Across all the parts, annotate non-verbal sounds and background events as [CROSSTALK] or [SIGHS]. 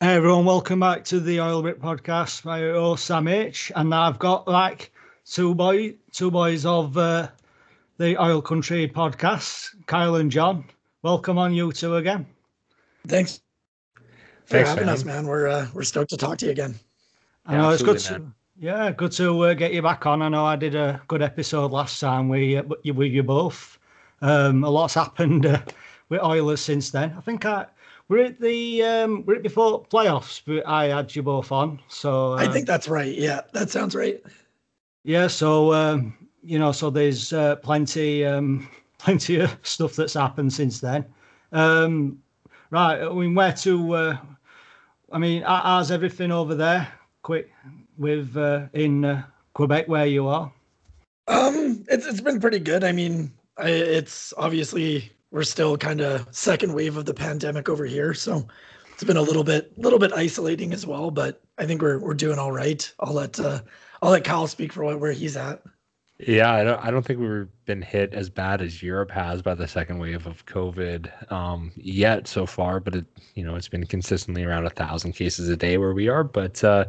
Hey everyone, welcome back to the Oil Bit Podcast. My host Sam H, and I've got like two boy, two boys of uh, the Oil Country podcast, Kyle and Jon. Welcome on you two again. Thanks for Thanks, having man. us, man. We're uh, we're stoked to talk to you again. I know it's good. To, yeah, good to uh, get you back on. I know I did a good episode last time with uh, you, with you both. Um, a lot's happened uh, with Oilers since then. I think I we're at the um, we're at before playoffs, but I had you both on. So I uh, think that's right. Yeah, that sounds right. Yeah, so um, you know, so there's uh, plenty, um, [LAUGHS] plenty of stuff that's happened since then. Um, right, I mean, where to? Uh, I mean, how's everything over there? Quick, with uh, in uh, Quebec, where you are. Um, it's it's been pretty good. I mean, I, it's obviously we're still kind of second wave of the pandemic over here, so it's been a little bit little bit isolating as well. But I think we're we're doing all right. I'll let uh, I'll let Kyle speak for what, where he's at. Yeah, I don't. I don't think we've been hit as bad as Europe has by the second wave of COVID um, yet so far. But it, you know, it's been consistently around a thousand cases a day where we are. But uh,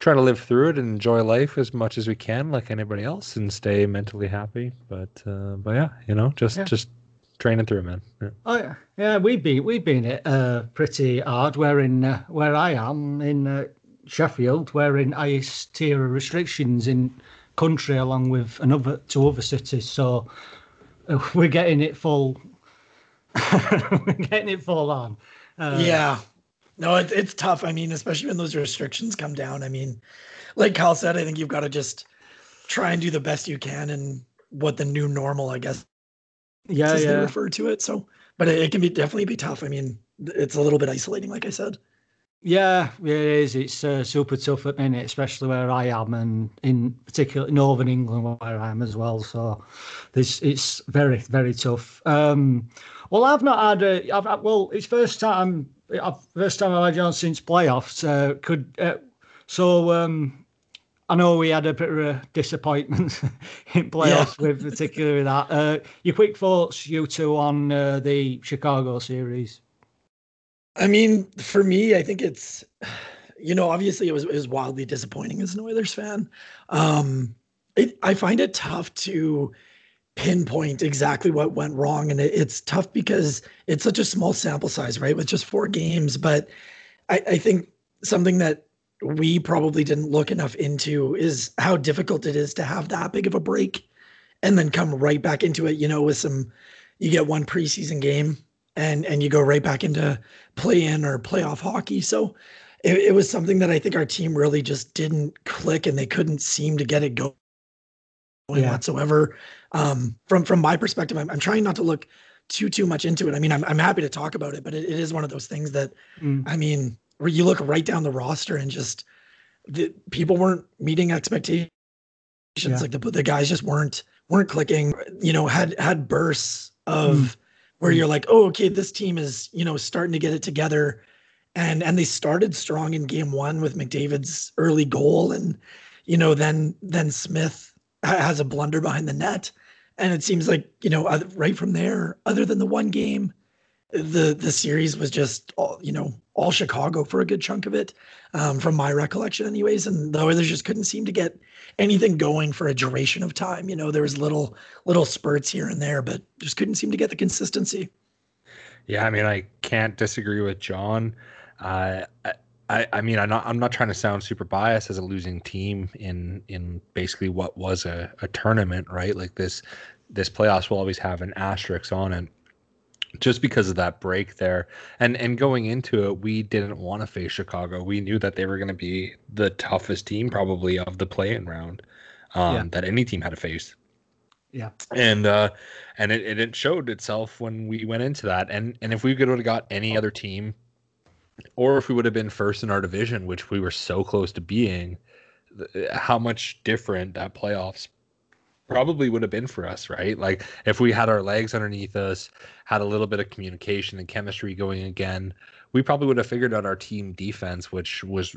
trying to live through it and enjoy life as much as we can, like anybody else, and stay mentally happy. But uh, but yeah, you know, just Yeah. just training through, man. Yeah. Oh yeah, yeah, we've been we've been it uh, pretty hard. We're in uh, where I am in uh, Sheffield. We're in highest tier of restrictions in country, along with another two other cities. So uh, [LAUGHS] we're getting it full. [LAUGHS] we're getting it full on. Uh, yeah, no, it's it's tough. I mean, especially when those restrictions come down. I mean, like Kyle said, I think you've got to just try and do the best you can and what the new normal, I guess, yeah, as they yeah. refer to it. So, but it, it can be definitely be tough. I mean, it's a little bit isolating, like I said. Yeah, it is. It's uh, super tough at the minute, especially where I am, and in particular Northern England where I am as well. So, this it's very very tough. Um, well, I've not had a. I've, well, it's first time. I've, first time I've had you on since playoffs. Uh, could uh, so. Um, I know we had a bit of a disappointment [LAUGHS] in playoffs with particularly that. Uh, your quick thoughts, you two, on uh, the Chicago series? I mean, for me, I think it's, you know, obviously it was it was wildly disappointing as an Oilers fan. Um, it, I find it tough to pinpoint exactly what went wrong, and it, it's tough because it's such a small sample size, right, with just four games. But I, I think something that we probably didn't look enough into is how difficult it is to have that big of a break and then come right back into it, you know, with some you get one preseason game and and you go right back into play in or playoff hockey. So it, it was something that I think our team really just didn't click and they couldn't seem to get it going Yeah. whatsoever. Um, from from my perspective, I'm, I'm trying not to look too too much into it. I mean, I'm I'm happy to talk about it, but it, it is one of those things that Mm. I mean, where you look right down the roster and just the people weren't meeting expectations. Yeah. Like the the guys just weren't weren't clicking. You know, had had bursts of Mm. where Mm. you're like, oh, okay, this team is you know starting to get it together, and and they started strong in game one with McDavid's early goal, and you know then then Smith has a blunder behind the net, and it seems like you know right from there, other than the one game, the the series was just all you know all Chicago for a good chunk of it, um, from my recollection, anyways. And the Oilers just couldn't seem to get anything going for a duration of time. You know, there was little little spurts here and there, but just couldn't seem to get the consistency. Yeah, I mean, I can't disagree with Jon. Uh, I- I, mean, I'm not, I'm not trying to sound super biased as a losing team in, in basically what was a, a tournament, right? Like this, this playoffs will always have an asterisk on it, just because of that break there. And and going into it, we didn't want to face Chicago. We knew that they were going to be the toughest team probably of the play-in round um, Yeah. that any team had to face Yeah. and uh and it, it showed itself when we went into that and and if we could have got any other team or if we would have been first in our division which we were so close to being how much different that playoffs probably would have been for us right like if we had our legs underneath us had a little bit of communication and chemistry going again we probably would have figured out our team defense which was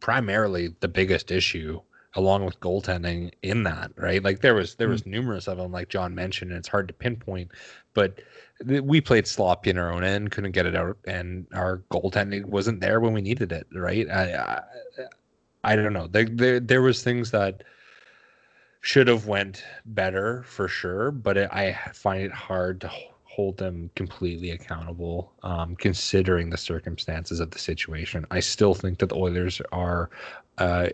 primarily the biggest issue along with goaltending in that, right? Like there was there was mm. numerous of them, like Jon mentioned, and it's hard to pinpoint, but we played sloppy in our own end, couldn't get it out, and our goaltending wasn't there when we needed it, right? I I, I don't know. There, there there was things that should have went better for sure, but it, I find it hard to hold them completely accountable, um, considering the circumstances of the situation. I still think that the Oilers are uh,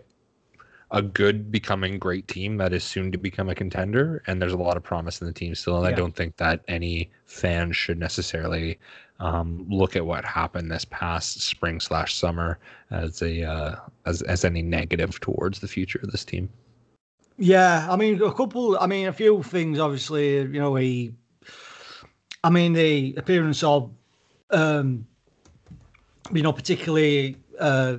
a good, becoming great team that is soon to become a contender, and there's a lot of promise in the team still. And yeah. I don't think that any fan should necessarily um, look at what happened this past spring slash summer as a uh, as as any negative towards the future of this team. Yeah, I mean a couple. I mean a few things. Obviously, you know, he. I mean the appearance of, um, you know, particularly uh,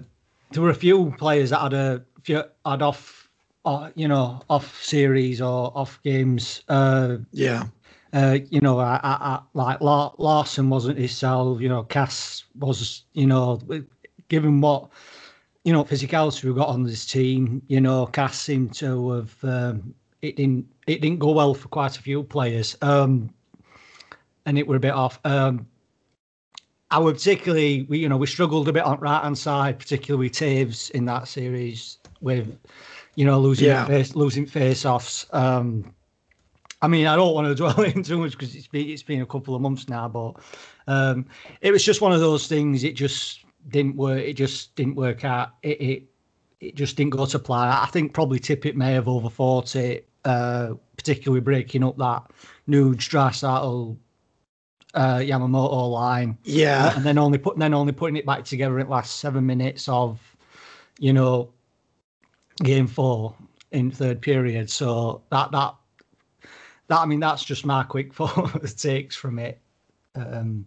there were a few players that had a few had off, uh, you know, off series or off games. Uh, yeah. Uh, you know, I, I, I, like Larsson wasn't himself. You know, Cass was. You know, given what you know, physicality we got on this team, you know, Cass seemed to have um, it didn't it didn't go well for quite a few players. Um, and it were a bit off. Um, I would particularly we you know we struggled a bit on right hand side, particularly with Toews in that series with you know losing yeah. face, losing face offs. Um, I mean, I don't want to [LAUGHS] dwell in too much because it's been it's been a couple of months now, but um, it was just one of those things. It just didn't work. It just didn't work out. It it, it just didn't go to plan. I think probably Tippett may have overthought it, uh, particularly breaking up that Nuge Draisaitl uh, Yamamoto line. Yeah, and then only put then only putting it back together in the last seven minutes of, you know, game four in third period. So that that that I mean that's just my quick [LAUGHS] takes from it. Um,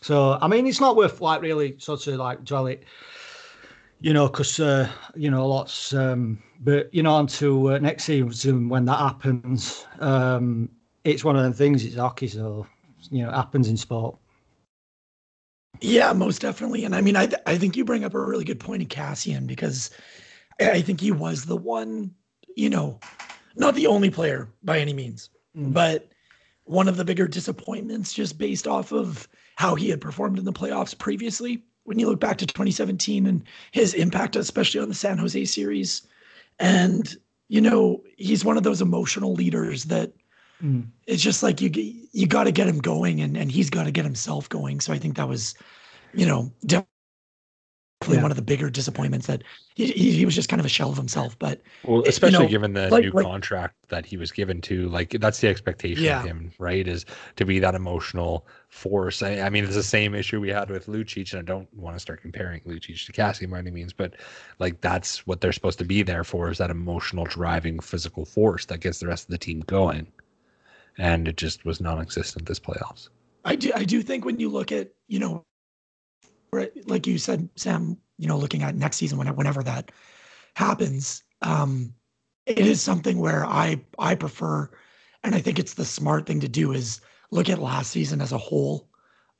so I mean, it's not worth like really sort of like dwell it, you know, because uh, you know lots. Um, but you know, on to uh, next season when that happens. Um, it's one of the things. It's hockey, so you know, it happens in sport. Yeah, most definitely. And I mean, I th- I think you bring up a really good point in Kassian because I think he was the one, you know, not the only player by any means, mm. but one of the bigger disappointments just based off of how he had performed in the playoffs previously. When you look back to 2017 and his impact, especially on the San Jose series, and you know he's one of those emotional leaders that mm. it's just like you you got to get him going, and and he's got to get himself going. So I think that was, you know, definitely yeah. one of the bigger disappointments that he, he, was just kind of a shell of himself. But well, especially you know, given the like, new like, contract that he was given to, like that's the expectation yeah. of him, right? Is to be that emotional force. I, I, mean, it's the same issue we had with Lucic, and I don't want to start comparing Lucic to Cassie by any means, but like that's what they're supposed to be there for is that emotional driving physical force that gets the rest of the team going. And it just was non-existent this playoffs. I do I do think when you look at, you know, like you said, Sam, you know, looking at next season, whenever that happens, um, it is something where I I prefer, and I think it's the smart thing to do is look at last season as a whole,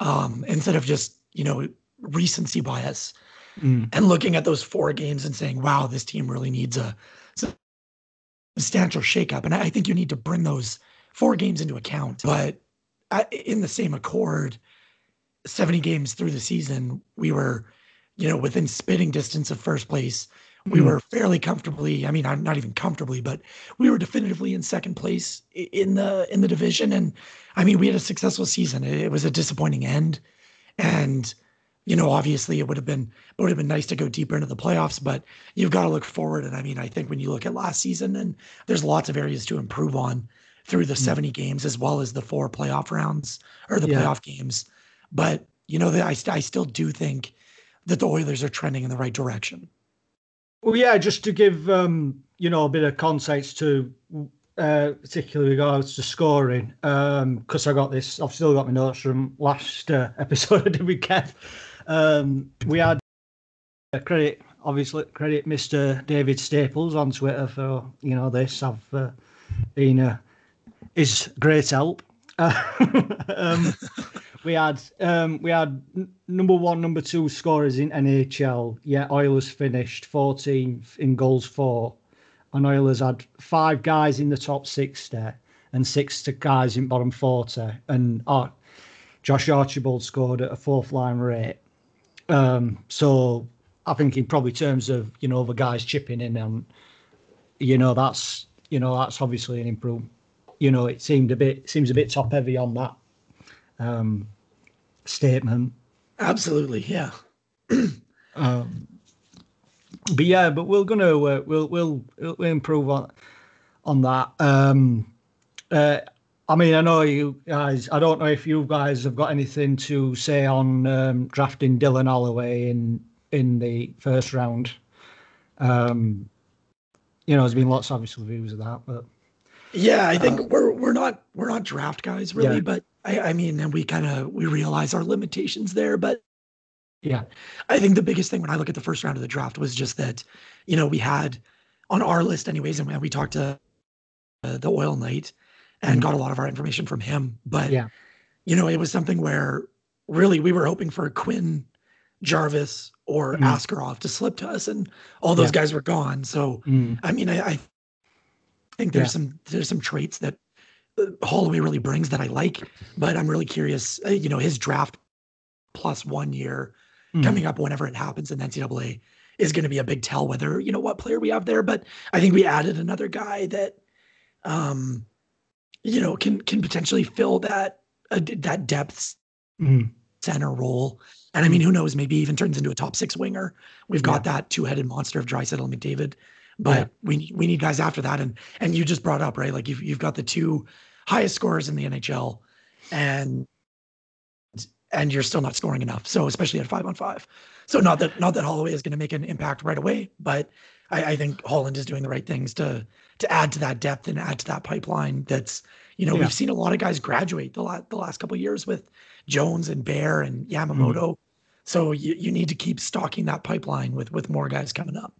um, instead of just you know recency bias, mm. and looking at those four games and saying, "Wow, this team really needs a substantial shakeup." And I think you need to bring those four games into account, but in the same accord 70 games through the season, we were, you know, within spitting distance of first place. We mm. were fairly comfortably, I mean, I'm not even comfortably, but we were definitively in second place in the in the division. And I mean, we had a successful season. It, was a disappointing end. And, you know, obviously it would have been it would have been nice to go deeper into the playoffs, but you've got to look forward. And I mean, I think when you look at last season, and there's lots of areas to improve on through the mm. 70 games as well as the four playoff rounds or the yeah. playoff games. But you know, that I, I still do think that the Oilers are trending in the right direction. Well, yeah, just to give um, you know a bit of context to uh, particularly regards to scoring, because um, I got this, I've still got my notes from last uh, [LAUGHS] episode I did with Kev. Um, we had uh, credit, obviously, credit Mr. David Staples on Twitter for you know this. I've uh, been uh, his great help. [LAUGHS] um, we had um, we had number one, number two scorers in NHL. Yeah, Oilers finished 14th in goals for. and Oilers had five guys in the top 60 and six guys in bottom 40. And uh, Josh Archibald scored at a fourth line rate. Um, so I think in probably terms of, you know, the guys chipping in and, you know, that's, you know, that's obviously an improvement. You know, it seemed a bit, seems a bit top heavy on that um, statement. Absolutely. Yeah. um, but yeah, but we're gonna uh, we'll, we'll we'll improve on on that. Um, uh, I mean, I know you guys. I don't know if you guys have got anything to say on um, drafting Dylan Holloway in in the first round. Um, you know, there's been lots obviously views of that, but yeah, I think uh, we're we're not we're not draft guys really, yeah. but I, I mean, and we kind of we realize our limitations there, but yeah. I think the biggest thing when I look at the first round of the draft was just that, you know, we had on our list, anyways, and we talked to uh, the Oil Knight and mm-hmm. got a lot of our information from him. But, yeah. you know, it was something where really we were hoping for Quinn Jarvis or mm-hmm. Askarov to slip to us, and all those yeah. guys were gone. So, mm-hmm. I mean, I, I think there's yeah. some there's some traits that Holloway really brings that I like, but I'm really curious. Uh, you know, his draft plus one year mm. coming up whenever it happens in NCAA is going to be a big tell whether you know what player we have there. But I think we added another guy that, um, you know, can can potentially fill that uh, that depth mm. center role. And I mean, who knows? Maybe even turns into a top six winger. We've got yeah. that two headed monster of Draisaitl and McDavid, but yeah. we we need guys after that. And and you just brought up right, like you've you've got the two highest scorers in the NHL, and and you're still not scoring enough. So especially at five on five. So not that not that Holloway is going to make an impact right away, but I, I, think Holland is doing the right things to to add to that depth and add to that pipeline. That's you know yeah. we've seen a lot of guys graduate the last the last couple years with Jones and Bear and Yamamoto. Mm. So you, you need to keep stocking that pipeline with with more guys coming up.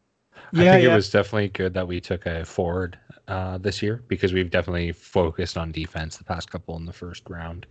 Yeah, I think yeah. it was definitely good that we took a forward uh, this year because we've definitely focused on defense the past couple in the first round,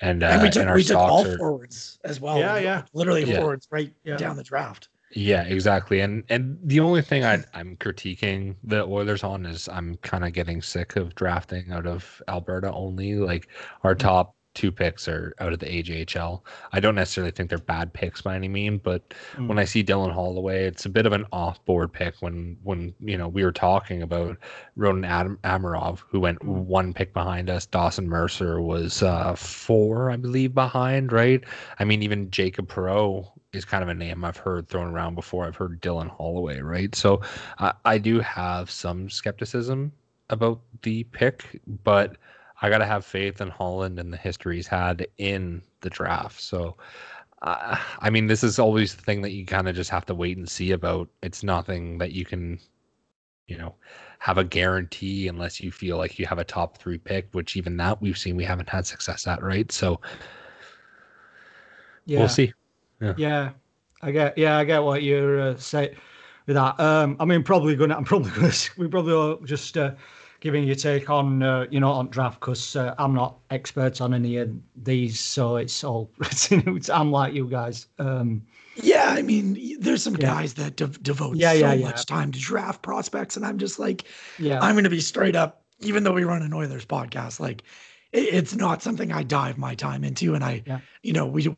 and, uh, and we took, and we took all are, forwards as well. Yeah, yeah, literally yeah. forwards right yeah. down the draft. Yeah, exactly. And and the only thing I, I'm critiquing the Oilers on is I'm kind of getting sick of drafting out of Alberta only. Like our mm. top two picks are out of the AJHL. I don't necessarily think they're bad picks by any mean, but mm. when I see Dylan Holloway, it's a bit of an off-board pick. When when you know we were talking about Roman Adam Amirov, who went mm. one pick behind us. Dawson Mercer was uh, four, I believe, behind. Right? I mean, even Jacob Perreault is kind of a name I've heard thrown around before. I've heard Dylan Holloway, right? So uh, I do have some skepticism about the pick, but I got to have faith in Holland and the history he's had in the draft. So, uh, I mean, this is always the thing that you kind of just have to wait and see about. It's nothing that you can, you know, have a guarantee unless you feel like you have a top three pick, which even that we've seen we haven't had success at, right? So, yeah. we'll see. Yeah. yeah. I get, yeah, I get what you're uh, saying with that. Um, I mean, probably gonna, I'm probably gonna, [LAUGHS] we probably all just, uh, giving your take on uh, you know on draft because uh, I'm not expert on any of these, so it's all [LAUGHS] it's I'm like you guys. Um, yeah, I mean, there's some yeah. guys that de- devote yeah, so yeah, much time to draft prospects, and I'm just like, yeah, I'm going to be straight up. Even though we run an Oilers podcast, like it, it's not something I dive my time into, and I, you know, we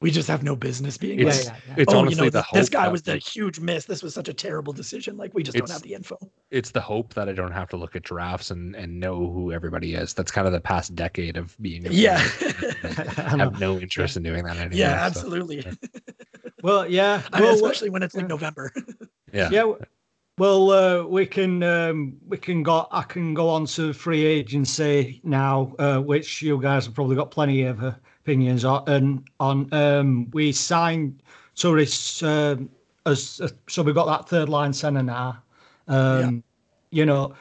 we just have no business being it's, like, yeah, yeah, it's oh, honestly you know, the this guy was the huge miss. This was such a terrible decision. Like we just don't have the info. It's the hope that I don't have to look at drafts and and know who everybody is. That's kind of the past decade of being. Yeah, [LAUGHS] I have no interest in doing that anymore. Yeah, absolutely. So, yeah. [LAUGHS] well, yeah, I mean, especially when it's like November. [LAUGHS] yeah. Yeah. Well, uh, we can um, we can go. I can go on to free agency now, uh, which you guys have probably got plenty of. Uh, opinions on. on um, we signed Turris um, as uh, so we've got that third line center now. Um, yeah. You know,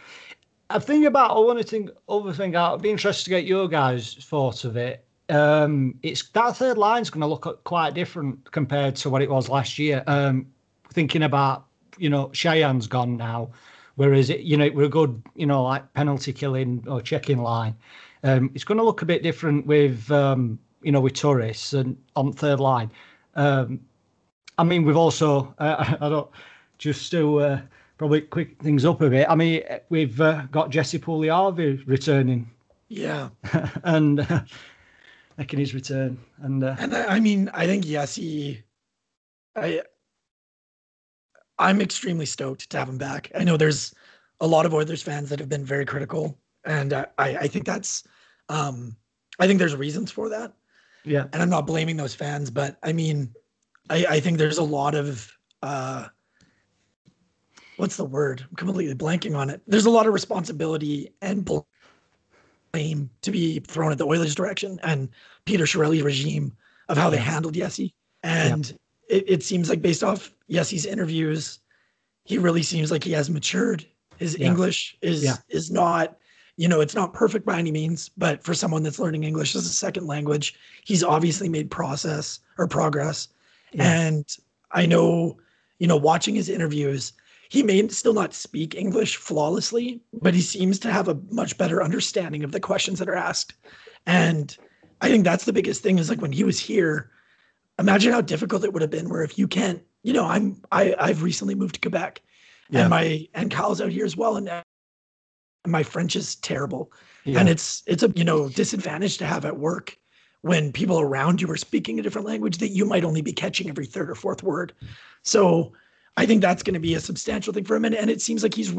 I think about I want to think other thing. I'd be interested to get your guys' thoughts of it. Um, it's that third line's going to look quite different compared to what it was last year. Um, thinking about you know Sheahan's gone now, whereas it you know it were a good you know like penalty killing or checking line. Um, it's going to look a bit different with um, you know, with Turris and on third line. Um, I mean, we've also, uh, [LAUGHS] I don't, just to uh, probably quick things up a bit. I mean, we've uh, got Jesse Puljujarvi returning. Yeah, [LAUGHS] and uh, making his return. And uh, and I, I mean, I think Jesse, I I'm extremely stoked to have him back. I know there's a lot of Oilers fans that have been very critical, and I I think that's um I think there's reasons for that. Yeah, and I'm not blaming those fans, but I mean, I I think there's a lot of uh what's the word? I'm completely blanking on it. There's a lot of responsibility and blame to be thrown at the Oilers' direction and Peter Chiarelli's regime of how they handled Jesse. And yeah. it, it seems like based off Jesse's interviews, he really seems like he has matured. His yeah. English is yeah. is not, you know, it's not perfect by any means, but for someone that's learning English as a second language, he's obviously made process or progress. And I know, you know, watching his interviews, he may still not speak English flawlessly, but he seems to have a much better understanding of the questions that are asked. And I think that's the biggest thing is like when he was here, imagine how difficult it would have been where if you can't, you know, I'm I I've recently moved to Quebec yeah. and my and Kyle's out here as well. And my French is terrible. Yeah. And it's it's a you know disadvantage to have at work when people around you are speaking a different language that you might only be catching every third or fourth word. So I think that's going to be a substantial thing for him, and, and it seems like he's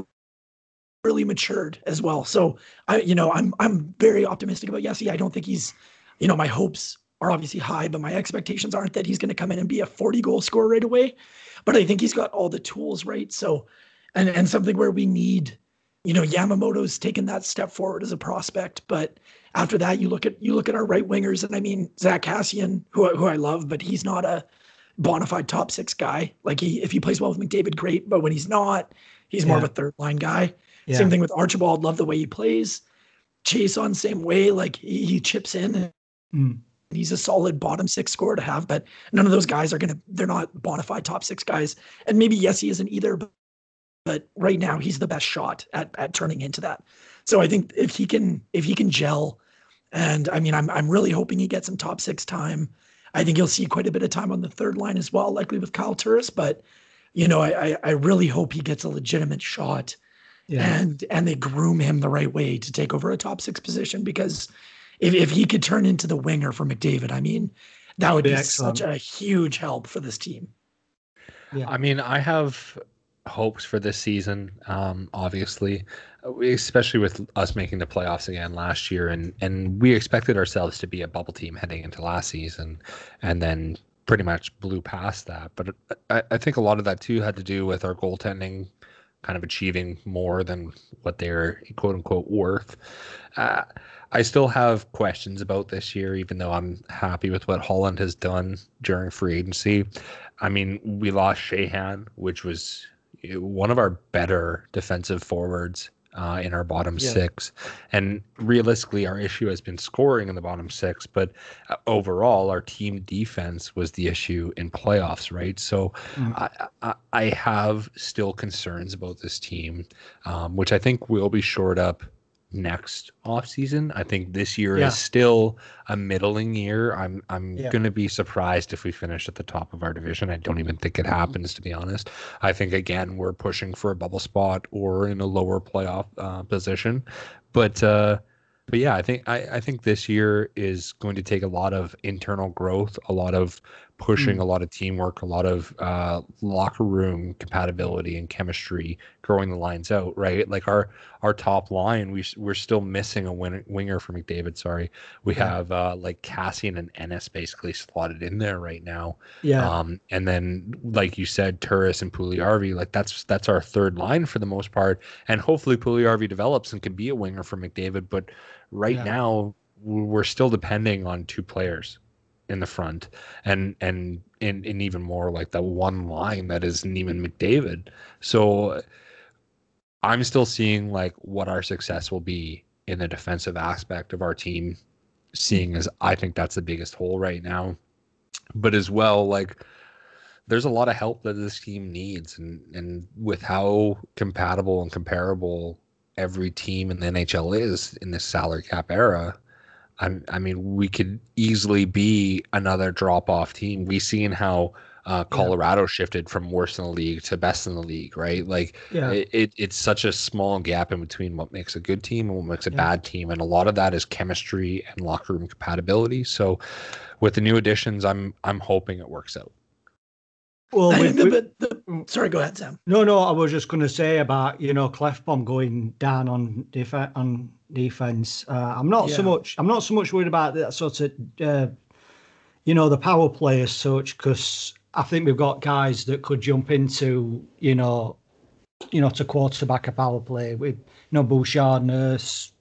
really matured as well. So I, you know, I'm I'm very optimistic about Yessi. I don't think he's, you know, my hopes are obviously high, but my expectations aren't that he's going to come in and be a 40 goal scorer right away. But I think he's got all the tools right. So, and and something where we need, you know, Yamamoto's taken that step forward as a prospect, but after that, you look at you look at our right wingers, and I mean Zack Kassian, who who I love, but he's not a bona fide top six guy. Like he, if he plays well with McDavid, great. But when he's not, he's more yeah. of a third line guy. Yeah. Same thing with Archibald. Love the way he plays. Chiasson same way. Like he, he chips in. Mm. He's a solid bottom six scorer to have, but none of those guys are gonna. They're not bona fide top six guys. And maybe yes, he isn't either. But, but right now, he's the best shot at at turning into that. So I think if he can, if he can gel, and I mean, I'm I'm really hoping he gets some top six time. I think you'll see quite a bit of time on the third line as well, likely with Kyle Turris. But you know, I I really hope he gets a legitimate shot, yeah. and and they groom him the right way to take over a top six position because if if he could turn into the winger for McDavid, I mean, that would be, be such a huge help for this team. Yeah. I mean, I have hopes for this season. Um, obviously, especially with us making the playoffs again last year, and and we expected ourselves to be a bubble team heading into last season, and then pretty much blew past that. But I, I think a lot of that too had to do with our goaltending kind of achieving more than what they're quote unquote worth. Uh, I still have questions about this year, even though I'm happy with what Holland has done during free agency. I mean, we lost Sheahan, which was one of our better defensive forwards uh, in our bottom yeah. six. And realistically, our issue has been scoring in the bottom six, but uh, overall, our team defense was the issue in playoffs, right? So mm. I, I, I, have still concerns about this team, um, which I think will be shored up next off season. I think this year yeah. is still a middling year. I'm I'm yeah. going to be surprised if we finish at the top of our division. I don't even think it happens to be honest. I think again we're pushing for a bubble spot or in a lower playoff uh, position. But uh but yeah, I think I, I think this year is going to take a lot of internal growth, a lot of pushing, mm. a lot of teamwork, a lot of uh, locker room compatibility and chemistry, growing the lines out. Right, like our our top line, we we're still missing a win- winger for McDavid. Sorry, we yeah. have uh, like Kassian and Ennis basically slotted in there right now. Yeah. Um, and then like you said, Turris and Puljujarvi, like that's that's our third line for the most part, and hopefully Puljujarvi develops and can be a winger for McDavid, but right yeah. now we're still depending on two players in the front and and in, in even more like the one line that is Neiman McDavid. So I'm still seeing like what our success will be in the defensive aspect of our team, seeing as I think that's the biggest hole right now. But as well, like there's a lot of help that this team needs and and with how compatible and comparable every team in the NHL is in this salary cap era. I, I mean, we could easily be another drop off team. We've seen how Uh, Colorado yeah. shifted from worst in the league to best in the league, right? Like, yeah. it, it, it's such a small gap in between what makes a good team and what makes a yeah. bad team, and a lot of that is chemistry and locker room compatibility. So, with the new additions, I'm I'm hoping it works out. Well, [LAUGHS] we, the, the, the, mm. sorry, go ahead, Sam. No, no, I was just going to say about you know Klefbom going down on def- on defense. Uh, I'm not yeah. so much. I'm not so much worried about that sort of uh, you know the power play as such because I think we've got guys that could jump into you know you know to quarterback a power play with you know Bouchard, Nurse,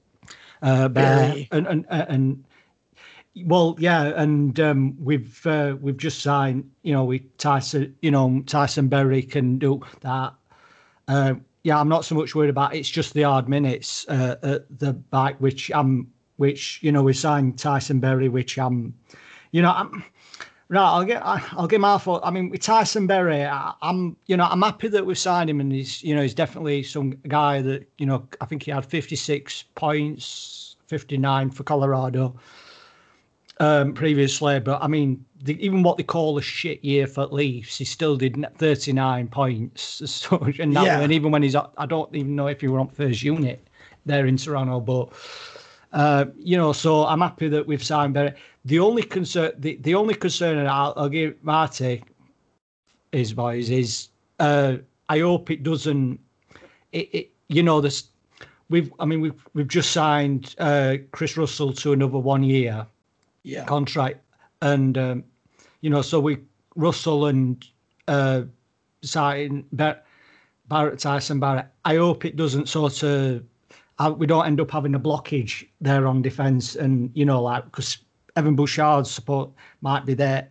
uh, Bear, and and and well, yeah, and um, we've uh, we've just signed. You know, we Tyson. You know, Tyson Barrie can do that. Uh, yeah, I'm not so much worried about. It. It's just the hard minutes uh, at the back, which I'm. Which you know, we signed Tyson Barrie, which I'm. You know, I'm. Right, I'll get I'll give my thought. I mean, with Tyson Barrie, I, am you know I'm happy that we signed him, and he's you know he's definitely some guy that you know I think he had 56 points, 59 for Colorado um, previously, but I mean, the, even what they call a shit year for Leafs, he still did 39 points. [LAUGHS] So, and, that, yeah. and even when he's, I don't even know if he were on first unit there in Toronto, but uh, you know, so I'm happy that we've signed Barrie. The only concern, the, the only concern I'll, I'll give Marty is boys is uh, I hope it doesn't. It, it you know this. We've I mean we've we've just signed uh, Kris Russell to another one year yeah. contract, and um, you know, so we Russell and uh, sign Bar- Barrett Tyson Barrett. I hope it doesn't sort of uh, we don't end up having a blockage there on defence, and you know, like because Evan Bouchard's support might be there.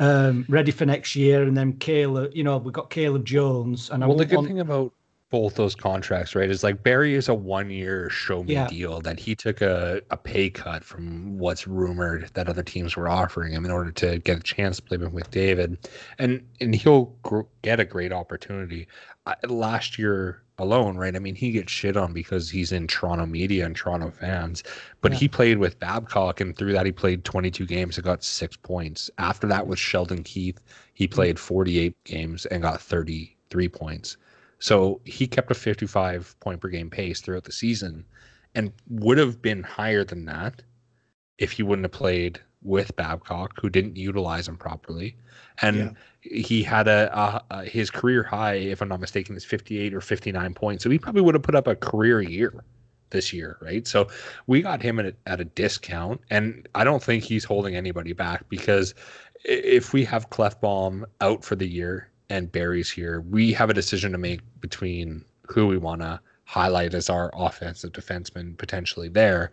Um, ready for next year, and then Caleb. You know, we've got Caleb Jones, and I. well, the good want... thing about both those contracts, right? Is like Barrie is a one year show me yeah. deal that he took a, a pay cut from what's rumored that other teams were offering him in order to get a chance to play with David. And and he'll gr- get a great opportunity. I, last year alone, right? I mean, he gets shit on because he's in Toronto media and Toronto fans, but yeah. he played with Babcock, and through that, he played 22 games and got six points. After that, with Sheldon Keefe, he mm. played 48 games and got 33 points. So he kept a 55 point per game pace throughout the season and would have been higher than that if he wouldn't have played with Babcock, who didn't utilize him properly. And yeah. he had a, a, a, his career high, if I'm not mistaken, is 58 or 59 points. So he probably would have put up a career year this year, right? So we got him at a, at a discount, and I don't think he's holding anybody back because if we have Klefbom out for the year and Barrie's here, we have a decision to make between who we want to highlight as our offensive defenseman potentially there.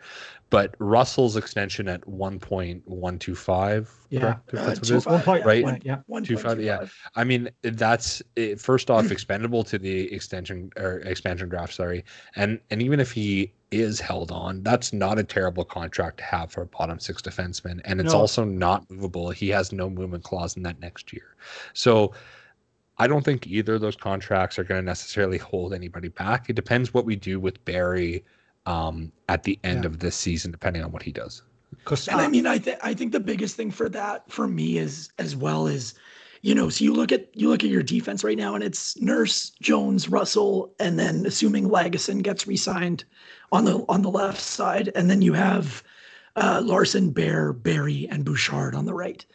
But Russell's extension at 1.125, yeah, uh, that's what it is, point, right? One, yeah, 1.25, yeah. I mean, that's it, first off expendable to the extension or expansion draft, sorry. And and even if he is held on, that's not a terrible contract to have for a bottom six defenseman. And it's no. also not movable. He has no movement clause in that next year. So I don't think either of those contracts are going to necessarily hold anybody back. It depends what we do with Barrie um, at the end yeah. of this season, depending on what he does. And I mean, I think I think the biggest thing for that for me is as well as, you know, so you look at you look at your defense right now, and it's Nurse, Jones, Russell, and then assuming Lagesson gets re-signed on the on the left side, and then you have uh, Larsson, Bear, Barrie, and Bouchard on the right.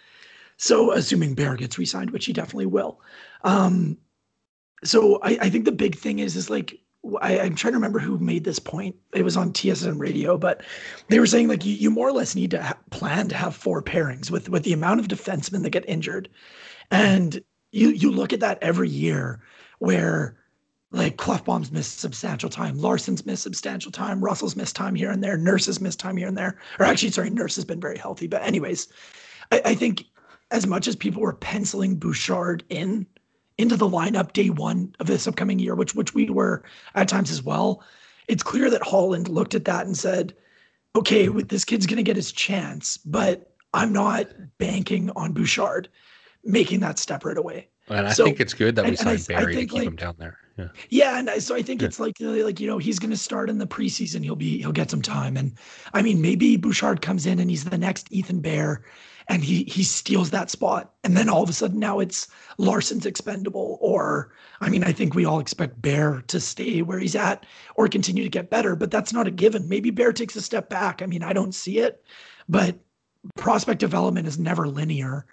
So assuming Bear gets re-signed, which he definitely will. Um, so I, I think the big thing is is like I, am trying to remember who made this point. It was on TSN radio, but they were saying like you, you more or less need to ha- plan to have four pairings with with the amount of defensemen that get injured, and you you look at that every year where like Klefbom's missed substantial time, Larsson's missed substantial time, Russell's missed time here and there, Nurse's missed time here and there, or actually sorry, Nurse has been very healthy, but anyways, I, I think as much as people were penciling Bouchard in into the lineup day one of this upcoming year, which which we were at times as well, it's clear that Holland looked at that and said, "Okay, this kid's going to get his chance, but I'm not banking on Bouchard making that step right away." And I so, think it's good that we signed Barrie to keep like, him down there. Yeah. Yeah, and I, so I think yeah. it's like uh, like you know he's going to start in the preseason. He'll be he'll get some time, and I mean maybe Bouchard comes in and he's the next Ethan Bear, and he he steals that spot. And then all of a sudden now it's Larsson's expendable. Or I mean, I think we all expect Bear to stay where he's at or continue to get better, but that's not a given. Maybe Bear takes a step back. I mean, I don't see it, but prospect development is never linear.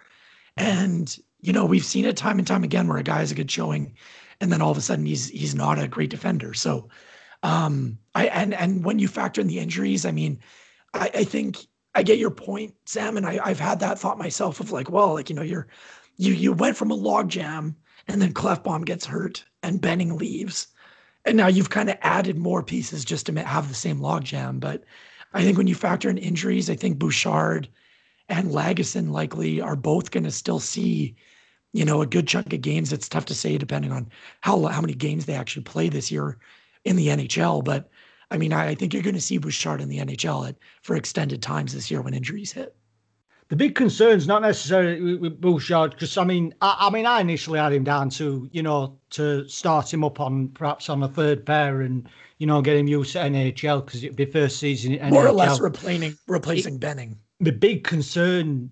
And you know, we've seen it time and time again where a guy has a good showing and then all of a sudden he's he's not a great defender. So um I and and when you factor in the injuries, I mean, I, I think I get your point, Sam, and I, I've had that thought myself of like, well, like you know, you're you you went from a log jam, and then Klefbom gets hurt, and Benning leaves, and now you've kind of added more pieces just to have the same log jam. But I think when you factor in injuries, I think Bouchard and Lagesson likely are both going to still see, you know, a good chunk of games. It's tough to say depending on how how many games they actually play this year in the NHL, but I mean, I, I think you're going to see Bouchard in the NHL at, for extended times this year when injuries hit. The big concern's not necessarily with Bouchard because I mean, I, I, mean, I initially had him down to you know to start him up on perhaps on a third pair and you know get him used to NHL because it'd be first season more NHL. or less replacing replacing it, Benning. The big concern,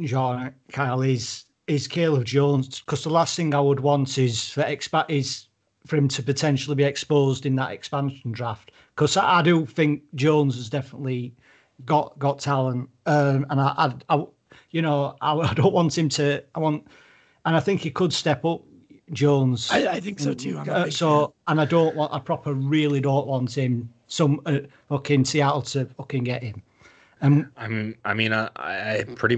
Jon Kyle, is is Caleb Jones because the last thing I would want is for expat is for him to potentially be exposed in that expansion draft because I, I, do think Jones has definitely got got talent, um, and I, I, I, you know, I, [LAUGHS] I, don't want him to. I want, and I think he could step up. Jones, I, I think so too. Uh, so, fan. and I don't want. I proper really don't want him. Some uh, fucking Seattle to fucking get him. Um, I mean, I mean, I, I pretty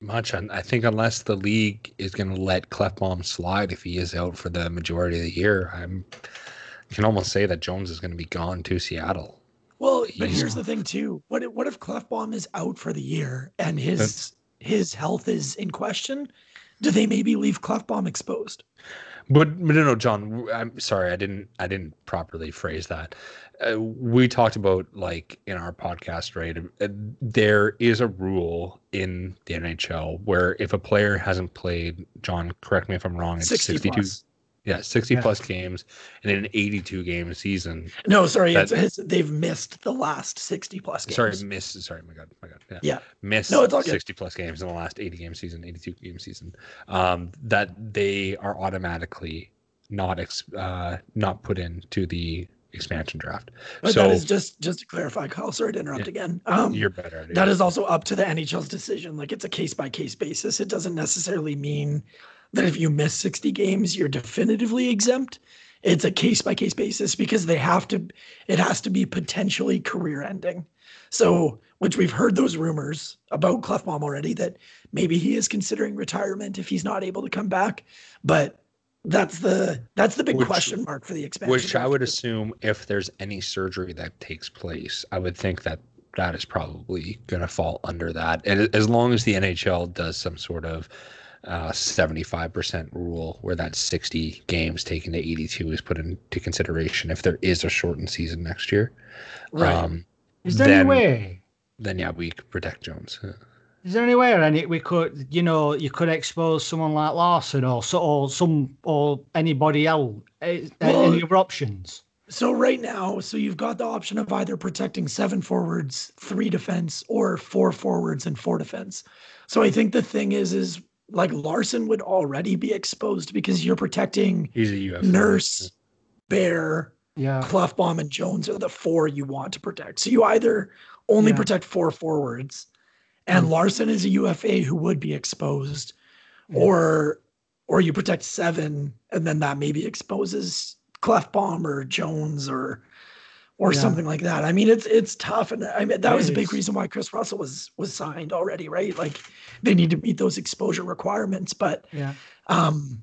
much. I think unless the league is going to let Klefbom slide if he is out for the majority of the year, I'm I can almost say that Jones is going to be gone to Seattle. Well, but here's the thing too. What if, what if Klefbom is out for the year and his his health is in question? Do they maybe leave Klefbom exposed? But, but no, no, Jon. I'm sorry, I didn't I didn't properly phrase that uh, we talked about like in our podcast, right? Uh, there is a rule in the NHL where if a player hasn't played, Jon, correct me if I'm wrong, it's 60 62. Plus. Yeah, 60 yeah. plus games in an 82 game season. No, sorry, that, it's, it's, they've missed the last 60 plus games. Sorry, missed. Sorry, my God, my God. Yeah, yeah. missed no, it's all 60 plus games in the last 80 game season, 82 game season. Um, that they are automatically not ex, uh, not put into the expansion draft. But so, that is just just to clarify, Kyle. Sorry to interrupt yeah, again. Um, you're better. That is also up to the NHL's decision. Like it's a case by case basis. It doesn't necessarily mean that if you miss 60 games, you're definitively exempt. It's a case by case basis because they have to. It has to be potentially career ending. So, which we've heard those rumors about Klefbom already that maybe he is considering retirement if he's not able to come back. But that's the that's the big which, question mark for the expansion. Which I would assume if there's any surgery that takes place, I would think that that is probably going to fall under that. And as long as the NHL does some sort of uh, 75% rule where that 60 games taken to 82 is put into consideration if there is a shortened season next year. Right. Um, is there then, any way? Then yeah, we could protect Jones. Is there any way any we could, you know, you could expose someone like Larsson or so, or some or anybody else? Eh, well, any other options? So right now, so you've got the option of either protecting seven forwards, three defense, or four forwards and four defense. So I think the thing is, is like Larsson would already be exposed because you're protecting He's a UF Nurse, Bear, yeah, Klefbom, and Jones are the four you want to protect. So you either only yeah. protect four forwards and mm. Larsson is a UFA who would be exposed, yeah. or or you protect seven, and then that maybe exposes Klefbom or Jones or or yeah. something like that. I mean, it's it's tough, and I mean that it was is. a big reason why Kris Russell was was signed already, right? Like they need to meet those exposure requirements, but yeah. Um,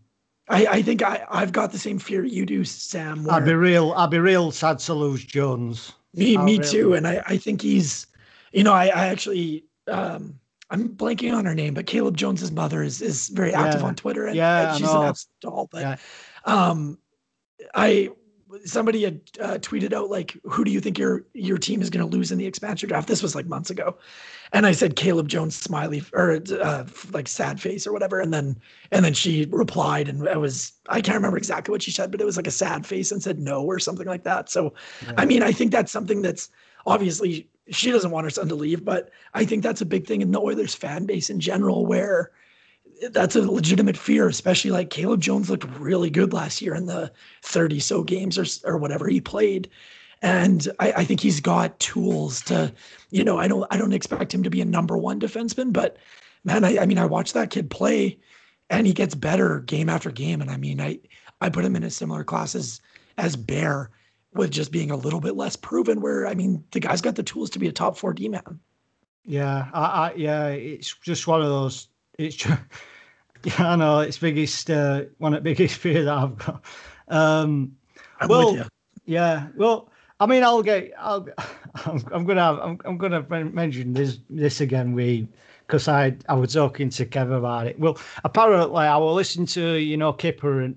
I, I think I, I've got the same fear you do, Sam. Where, I'd be real. I'd be real sad to lose Jones. Me, I'll me really. too. And I, I think he's, you know, I, I actually um, I'm blanking on her name, but Caleb Jones's mother is is very active on Twitter, and, yeah, and she's an absolute doll. But yeah. um, I somebody had uh, tweeted out like, "Who do you think your your team is going to lose in the expansion draft?" This was like months ago, and I said Caleb Jones smiley or uh, like sad face or whatever, and then and then she replied, and it was I can't remember exactly what she said, but it was like a sad face and said no or something like that. So, yeah. I mean, I think that's something that's obviously she doesn't want her son to leave, but I think that's a big thing in the Oilers fan base in general, where that's a legitimate fear, especially like Caleb Jones looked really good last year in the 30 so games or, or whatever he played. And I, I think he's got tools to, you know, I don't I don't expect him to be a number one defenseman, but man, I, I mean, I watched that kid play and he gets better game after game. And I mean, I I put him in a similar class as as Bear with just being a little bit less proven. Where I mean, the guy's got the tools to be a top four D man. Yeah, I, I, yeah, it's just one of those. It's just, [LAUGHS] yeah, I know it's biggest uh, one of the biggest [LAUGHS] fear that I've got. Um, I'm well, yeah, well, I mean, I'll get, I'll, [LAUGHS] I'm, I'm gonna have, I'm, I'm gonna mention this this again. We because I I was talking to Kev about it. Well, apparently I will listen to you know Kyper and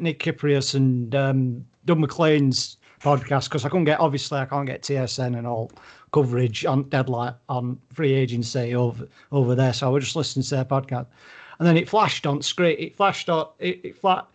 Nick Kypreos and um, Doug MacLean's podcast because I couldn't get obviously I can't get TSN and all coverage on deadline on free agency over over there. So I was just listening to their podcast, and then it flashed on screen. It flashed on it, it flat.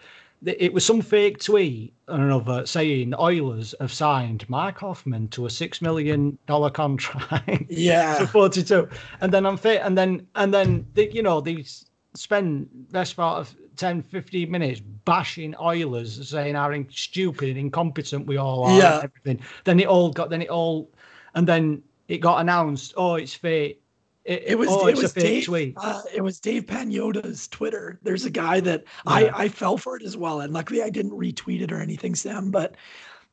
It was some fake tweet and another saying Oilers have signed Mike Hoffman to a six million dollar contract. [LAUGHS] Yeah, to forty two, and then I'm fit, and then and then they, you know these spend best part of 10, 15 minutes bashing Oilers, saying how stupid and incompetent we all are. Yeah. everything. Then it all got, then it all, and then it got announced. Oh, it's fake. It, it was oh, it was Dave, uh, it was Dave Pagnotta's Twitter. There's a guy that Yeah. I I fell for it as well, and luckily I didn't retweet it or anything, Sam. But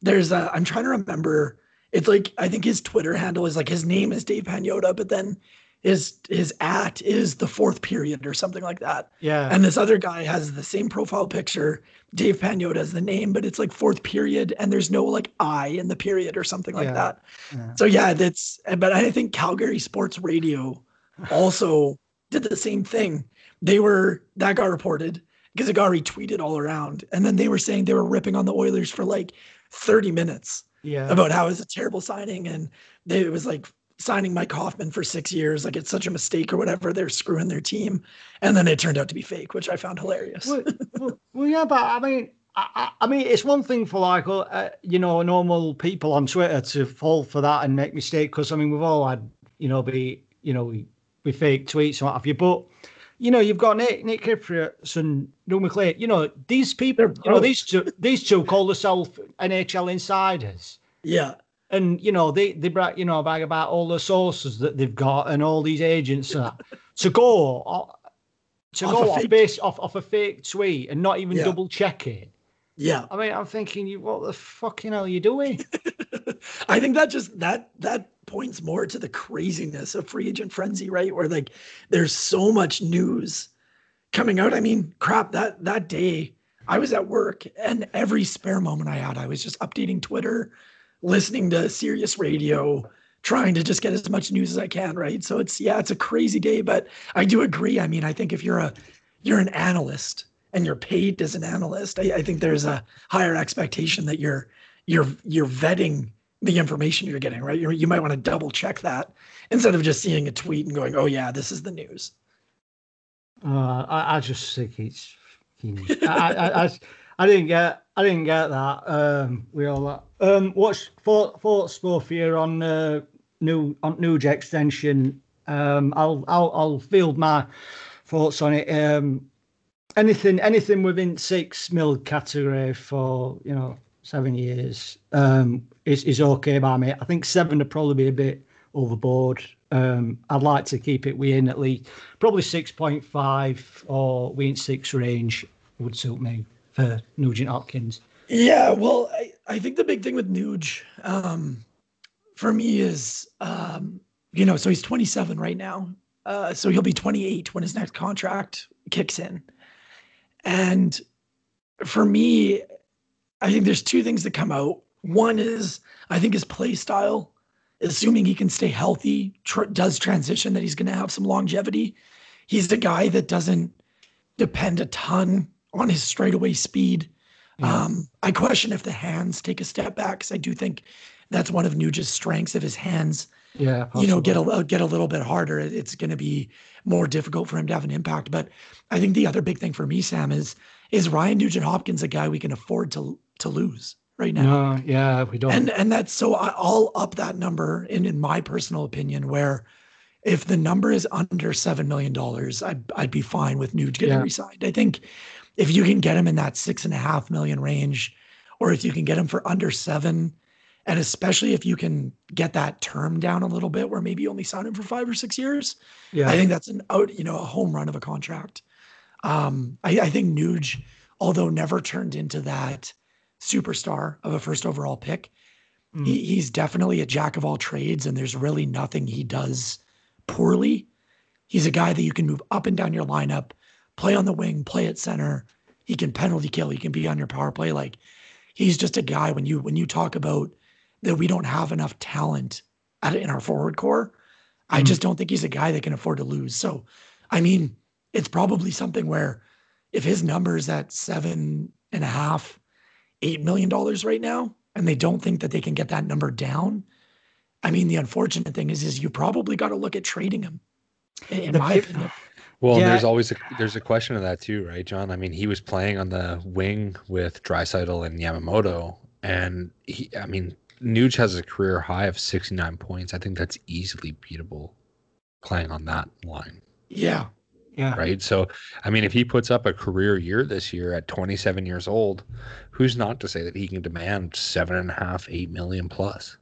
there's a I'm trying to remember. It's like I think his Twitter handle is like his name is Dave Pagnotta, but then his his at is the fourth period or something like that. Yeah, And this other guy has the same profile picture. Dave Pagnotta has the name, but it's like fourth period, and there's no like I in the period or something like Yeah. that. yeah. So yeah, that's but I think Calgary Sports Radio also did the same thing. They were that got reported because it got retweeted all around. And then they were saying they were ripping on the Oilers for like 30 minutes yeah. about how it's a terrible signing. And they, it was like signing Mike Hoffman for six years, like it's such a mistake or whatever. They're screwing their team. And then it turned out to be fake, which I found hilarious. well, [LAUGHS] well, well, yeah, but I mean, I, I mean, it's one thing for like, uh, you know, normal people on Twitter to fall for that and make mistakes because I mean, we've all had, you know, be, you know, we, we fake tweets and what have you, but. You know, you've got Nick Nick and Doug MacLean. You know, these people. You know, these two. These two call themselves NHL insiders, yeah. And you know they they brag. You know, brag about all the sources that they've got and all these agents that. [LAUGHS] to go uh, to Off go a off fake- base off off a fake tweet and not even Yeah. double check it. Yeah. I mean, I'm thinking, you what the fucking hell are you doing? [LAUGHS] I think that just that that points more to the craziness of free agent frenzy, right? Where like there's so much news coming out. I mean, crap, that that day I was at work and every spare moment I had, I was just updating Twitter, listening to Sirius radio, trying to just get as much news as I can, right? So it's yeah, it's a crazy day, but I do agree. I mean, I think if you're a you're an analyst and you're paid as an analyst, I, I think there's a higher expectation that you're you're you're vetting the information you're getting, right? You're, you might want to double check that instead of just seeing a tweet and going, "Oh yeah, this is the news." Uh, I, I just think it's. I, I, I, I didn't get. I didn't get that. Um, we all that. Um, what's thought, thoughts both here on uh, new on Nuge extension? Um, I'll I'll I'll field my thoughts on it. Um, anything anything within six mil category for you know seven years um, is is okay by me. I think seven would probably be a bit overboard. Um, I'd like to keep it within at least probably six point five or within six range would suit me for Nugent Hopkins. Yeah, well, I, I think the big thing with Nuge um, for me is, um, you know, so he's 27 right now. Uh, so he'll be 28 when his next contract kicks in. And for me, I think there's two things that come out. One is I think his play style, assuming he can stay healthy, tr- does transition, that he's going to have some longevity. He's the guy that doesn't depend a ton on his straightaway speed. Yeah. Um, I question if the hands take a step back because I do think that's one of Nuge's strengths. If his hands, Yeah, you know, get a get a little bit harder, it's going to be more difficult for him to have an impact. But I think the other big thing for me, Sam, is is Ryan Nugent Hopkins a guy we can afford to to lose? right now. No, yeah, we don't. And and that's so I- I'll up that number in in my personal opinion where if the number is under seven million dollars, I'd I'd be fine with Nuge getting Yeah. re-signed. I think if you can get him in that six and a half million range, or if you can get him for under seven, and especially if you can get that term down a little bit, where maybe you only sign him for five or six years, yeah, I think that's an out, you know, a home run of a contract. Um, I, I think Nuge, although never turned into that superstar of a first overall pick, Mm. he, he's definitely a jack of all trades, and there's really nothing he does poorly. He's a guy that you can move up and down your lineup, play on the wing, play at center. He can penalty kill. He can be on your power play. Like he's just a guy. When you when you talk about that, we don't have enough talent at, in our forward core. I Mhm. just don't think he's a guy that can afford to lose. So, I mean, it's probably something where if his number's at seven and a half, eight million dollars right now, and they don't think that they can get that number down. I mean, the unfortunate thing is, is you probably got to look at trading him. In, The my opinion, Well, and Yeah. there's always a there's a question of that too, right, John? I mean, he was playing on the wing with Draisaitl and Yamamoto, and he, I mean, Nuge has a career high of 69 points. I think that's easily beatable playing on that line, yeah, yeah. right? So, I mean, if he puts up a career year this year at 27 years old, who's not to say that he can demand seven and a half, eight million plus?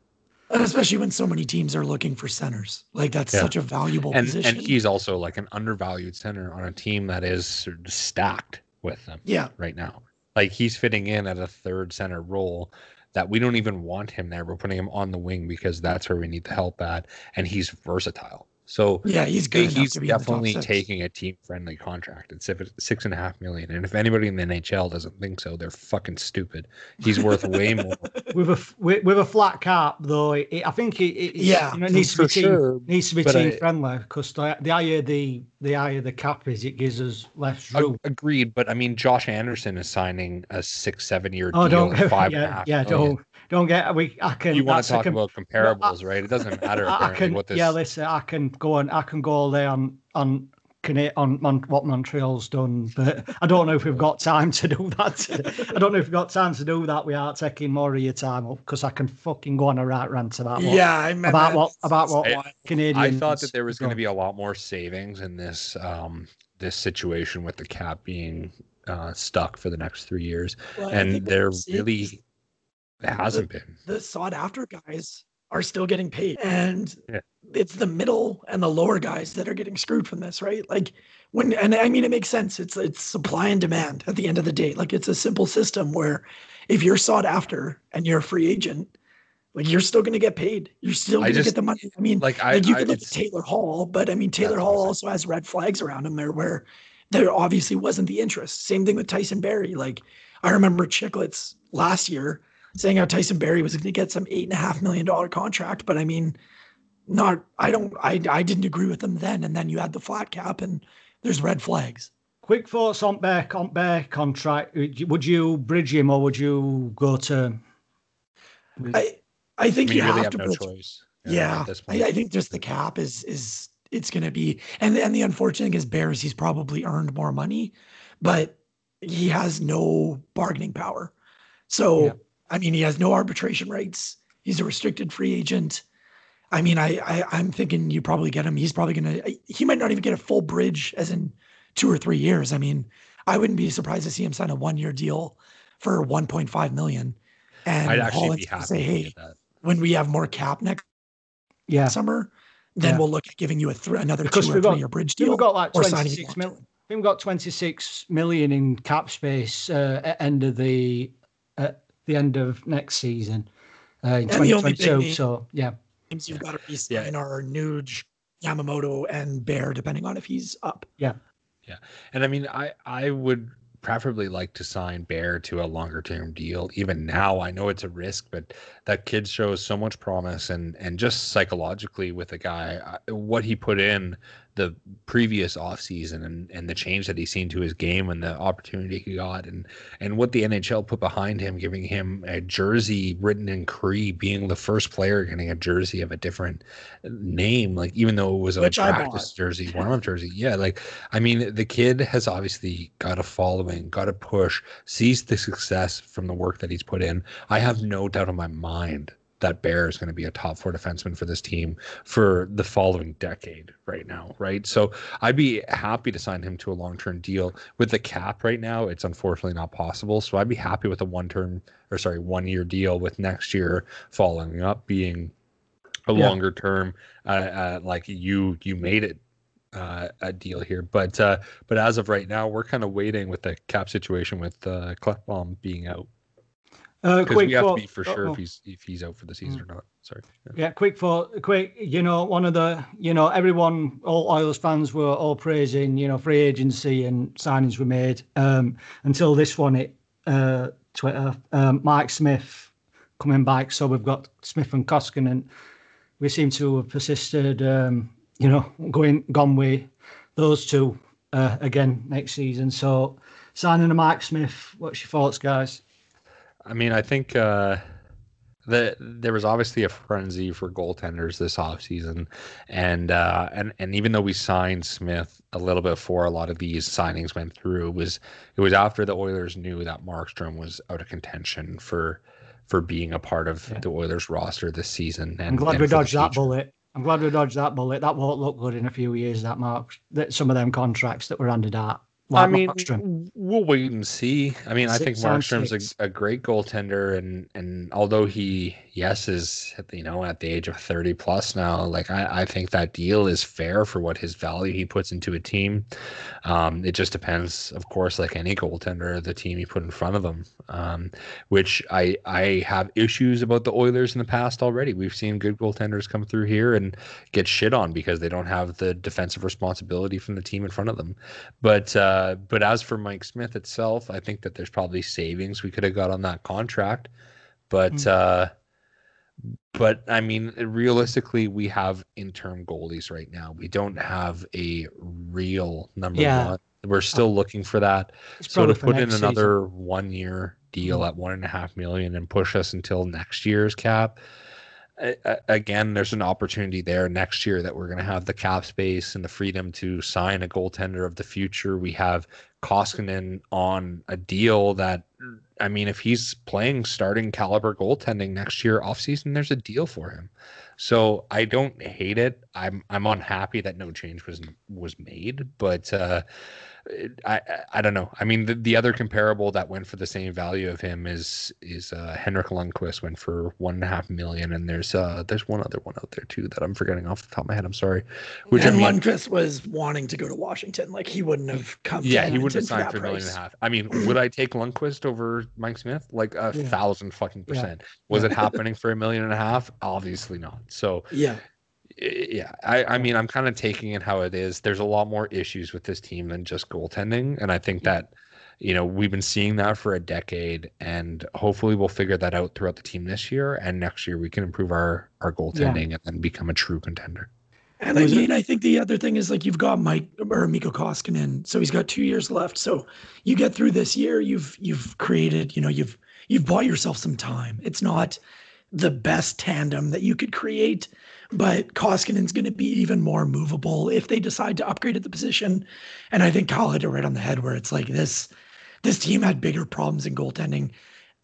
Especially when so many teams are looking for centers, like that's Yeah. such a valuable And position. and he's also like an undervalued center on a team that is sort of stacked with them. yeah, right now. Like he's fitting in at a third center role that we don't even want him there. We're putting him on the wing because that's where we need the help at, and he's versatile. So yeah, he's good. he's to be in the top definitely taking a team friendly contract. It's six six and a half million, and if anybody in the NHL doesn't think so, they're fucking stupid. He's worth way [LAUGHS] more. With a f- with, with a flat cap, though, it, I think it, it, Yeah, you know, it needs to be team sure, needs to be but team I- friendly because the, the higher the the higher the cap is, it gives us less Ag- room. Agreed, but I mean, Josh Anderson is signing a six seven year Oh, deal, don't at [LAUGHS] five and a yeah, half yeah, million. don't don't get we. I can. You want to talk can- about comparables, right? It doesn't matter I, I apparently can. what this. Yeah, listen, I can go on. I can go all day on on. Cana- on, on what Montreal's done, but I don't know if we've got time to do that. I don't know if we've got time to do that without taking more of your time up because I can fucking go on a right rant about what Yeah, I mean, about what about what I- Canadians. I thought that there was going to be a lot more savings in this um, this situation with the cap being uh, stuck for the next three years, well, I and think what there we're seeing is really hasn't been. the sought after guys are still getting paid and Yeah. it's the middle and the lower guys that are getting screwed from this right like when and i mean it makes sense it's it's supply and demand at the end of the day like it's a simple system where if you're sought after and you're a free agent like you're still going to get paid you're still going to get the money i mean Like I, like you I could look at Taylor Hall, but I mean Taylor Hall also has red flags around him there where there obviously wasn't the interest. Same thing with Tyson Barrie. Like I remember Chiclets last year saying how Tyson Barrie was going to get some eight and a half million dollar contract, but I mean, not I don't I I didn't agree with them then. And then you had the flat cap and there's red flags. Quick thoughts on Bear on Bear contract. Would you- bridge him or would you go to? I I I think mean, you you really have have to no put choice. Yeah, at this I. I think just the cap is is it's going to be, and and the unfortunate thing is Bears. He's probably earned more money, but he has no bargaining power. So Yeah. I mean, he has no arbitration rights. He's a restricted free agent. I mean, I, I I'm thinking you probably get him. He's probably going to. He might not even get a full bridge, as in two or three years. I mean, I wouldn't be surprised to see him sign a one year deal for 1.5 million. And I'd actually Holland's be happy say, hey, get that. when we have more cap next Yeah, summer, then Yeah. we'll look at giving you a th- another Because two or got- three year bridge we've deal. got like or signing six long mil. I think we've got twenty six million in cap space uh, at end of the at the end of next season uh, in And the twenty only twenty big two. name- So yeah, Names you've got to be Yeah. sign are Nuge, Yamamoto, and Bear, depending on if he's up. Yeah, yeah, and I mean, I I would preferably like to sign Bear to a longer term deal. Even now, I know it's a risk, but that kid shows so much promise, and and just psychologically with the guy, what he put in, the previous offseason and and the change that he's seen to his game and the opportunity he got and and what the NHL put behind him, giving him a jersey written in Cree, being the first player getting a jersey of a different name, like even though it was a Which practice jersey, [LAUGHS] warm up jersey. Yeah, like I mean, the kid has obviously got a following, got a push, sees the success from the work that he's put in. I have no doubt in my mind that Bear is going to be a top four defenseman for this team for the following decade right now, right? So I'd be happy to sign him to a long term deal. With the cap right now, it's unfortunately not possible. So I'd be happy with a one term or sorry, one year deal with next year following up being a Yeah. longer term uh, uh, like you you made it uh, a deal here. But uh, but as of right now, we're kind of waiting with the cap situation with uh, Klefbom being out Uh, because quick we have thought- to be for sure if he's if he's out for the season or not. Sorry. Yeah. Yeah, quick for quick. You know, one of the you know everyone, all Oilers fans were all praising you know free agency and signings were made um, until this one It uh, Twitter. Um, Mike Smith coming back, so we've got Smith and Koskinen. And we seem to have persisted. Um, you know, going gone with those two uh, again next season. So signing a Mike Smith. What's your thoughts, guys? I mean, I think uh, that there was obviously a frenzy for goaltenders this offseason. And, uh, and and even though we signed Smith a little bit before a lot of these signings went through, it was it was after the Oilers knew that Markstrom was out of contention for for being a part of Yeah. the Oilers roster this season. And, I'm glad we dodged that bullet. I'm glad we dodged that bullet. That won't look good in a few years. That mark, that some of them contracts that were handed out. I mean, Markstrom. we'll wait and see. I mean, I think Six Markstrom's a, a great goaltender, and and although he yes is you know at the age of thirty plus now, like I, I think that deal is fair for what his value he puts into a team. Um, it just depends, of course, like any goaltender, the team you put in front of them. Um, which I I have issues about the Oilers in the past already. We've seen good goaltenders come through here and get shit on because they don't have the defensive responsibility from the team in front of them. But uh, but as for Mike Smith itself, I think that there's probably savings we could have got on that contract. But Mm. uh, but I mean, realistically, we have interim goalies right now. We don't have a real number Yeah. one. We're still looking for that. It's So to put in next season. another one year deal at one and a half million and push us until next year's cap. Again, there's an opportunity there next year that we're going to have the cap space and the freedom to sign a goaltender of the future. We have Koskinen on a deal that, I mean, if he's playing starting caliber goaltending next year offseason, there's a deal for him. So I don't hate it. I'm I'm unhappy that no change was was made, but uh, I I- I don't know. I mean, the, the other comparable that went for the same value of him is is uh, Henrik Lundqvist went for one and a half million, and there's uh there's one other one out there too that I'm forgetting off the top of my head. I'm sorry. Which I and mean, Lundqvist was wanting to go to Washington. Like he wouldn't have come. yeah, to he wouldn't have signed for a million and a half. I mean, [CLEARS THROAT] would I take Lundqvist over Mike Smith? Like a Yeah. thousand fucking Yeah. percent. Was it [LAUGHS] happening for a million and a half? Obviously not. So Yeah, I- yeah, I, I mean, I'm kind of taking it how it is. There's a lot more issues with this team than just goaltending, and I think that you know we've been seeing that for a decade, and hopefully we'll figure that out throughout the team this year, and next year we can improve our our goaltending and then become a true contender. and I mean, I think the other thing is like you've got Mike or Mikko Koskinen, so he's got two years left. So you get through this year, you've you've created, you know, you've you've bought yourself some time. It's not the best tandem that you could create, but Koskinen's going to be even more movable if they decide to upgrade at the position. And I think Kyle hit it right on the head where it's like this this team had bigger problems in goaltending.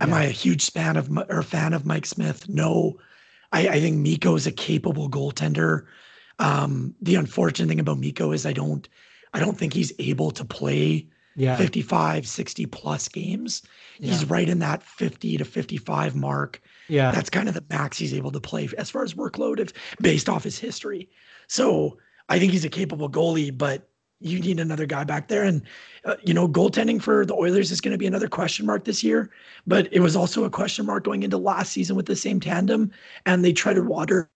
Am Yeah. I a huge fan of or fan of Mike Smith? No. I, I think Mikko is a capable goaltender. Um, the unfortunate thing about Mikko is I don't I don't think he's able to play Yeah, 55, 60 plus games. He's right in that 50 to 55 mark. Yeah, That's kind of the max he's able to play as far as workload if based off his history. So I think he's a capable goalie, but you need another guy back there. And, uh, you know, goaltending for the Oilers is going to be another question mark this year. But it was also a question mark going into last season with the same tandem. And they treaded water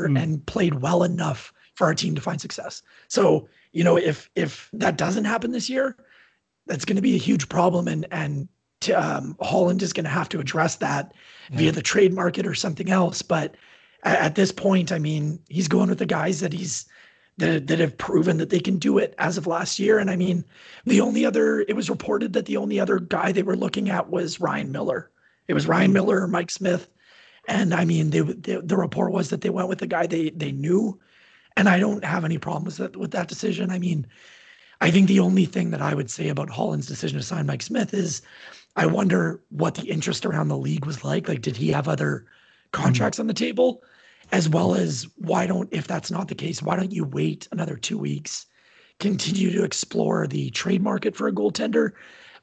Mm. and played well enough for our team to find success. So, you know, if if that doesn't happen this year, that's going to be a huge problem. And and to, um, Holland is going to have to address that Yeah. via the trade market or something else. But at, at this point, I mean, he's going with the guys that he's that that have proven that they can do it as of last year. And I mean, the only other it was reported that the only other guy they were looking at was Ryan Miller. It was Ryan Miller or Mike Smith, and I mean, they, they the report was that they went with the guy they they knew, and I don't have any problems with that with that decision. I mean, I think the only thing that I would say about Holland's decision to sign Mike Smith is, I wonder what the interest around the league was like. Like, did he have other contracts mm-hmm. on the table? as well as why don't, if that's not the case, why don't you wait another two weeks, continue to explore the trade market for a goaltender?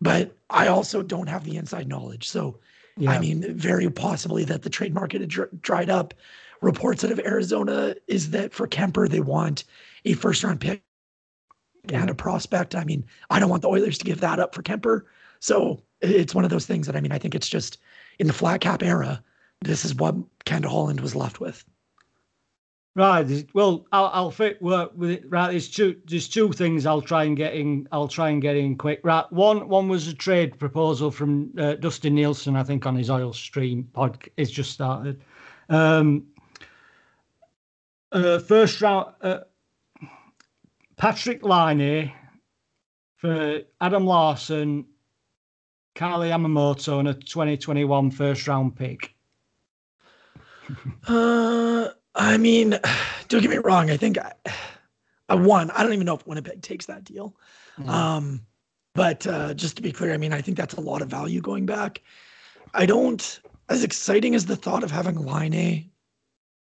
But I also don't have the inside knowledge. So, yeah. I mean, very possibly that the trade market had dr- dried up. Reports out of Arizona is that for Kuemper, they want a first round pick yeah. and a prospect. I mean, I don't want the Oilers to give that up for Kuemper. So it's one of those things that I mean, I think it's just in the flat cap era, this is what Ken Holland was left with. Right. Well, I'll, I'll fit work with it. Right. There's two. There's two things I'll try and get in. I'll try and get in quick. Right. One. One was a trade proposal from uh, Dustin Nielsen. I think on his Oil Stream pod. It's just started. Um, uh, first round. Uh, Patrik Laine for Adam Larsson, Kailer Yamamoto, and a 2021 first round pick. uh I mean, don't get me wrong. I think I, I won. I don't even know if Winnipeg takes that deal. Mm-hmm. Um, but uh, just to be clear, I mean, I think that's a lot of value going back. I don't, as exciting as the thought of having Laine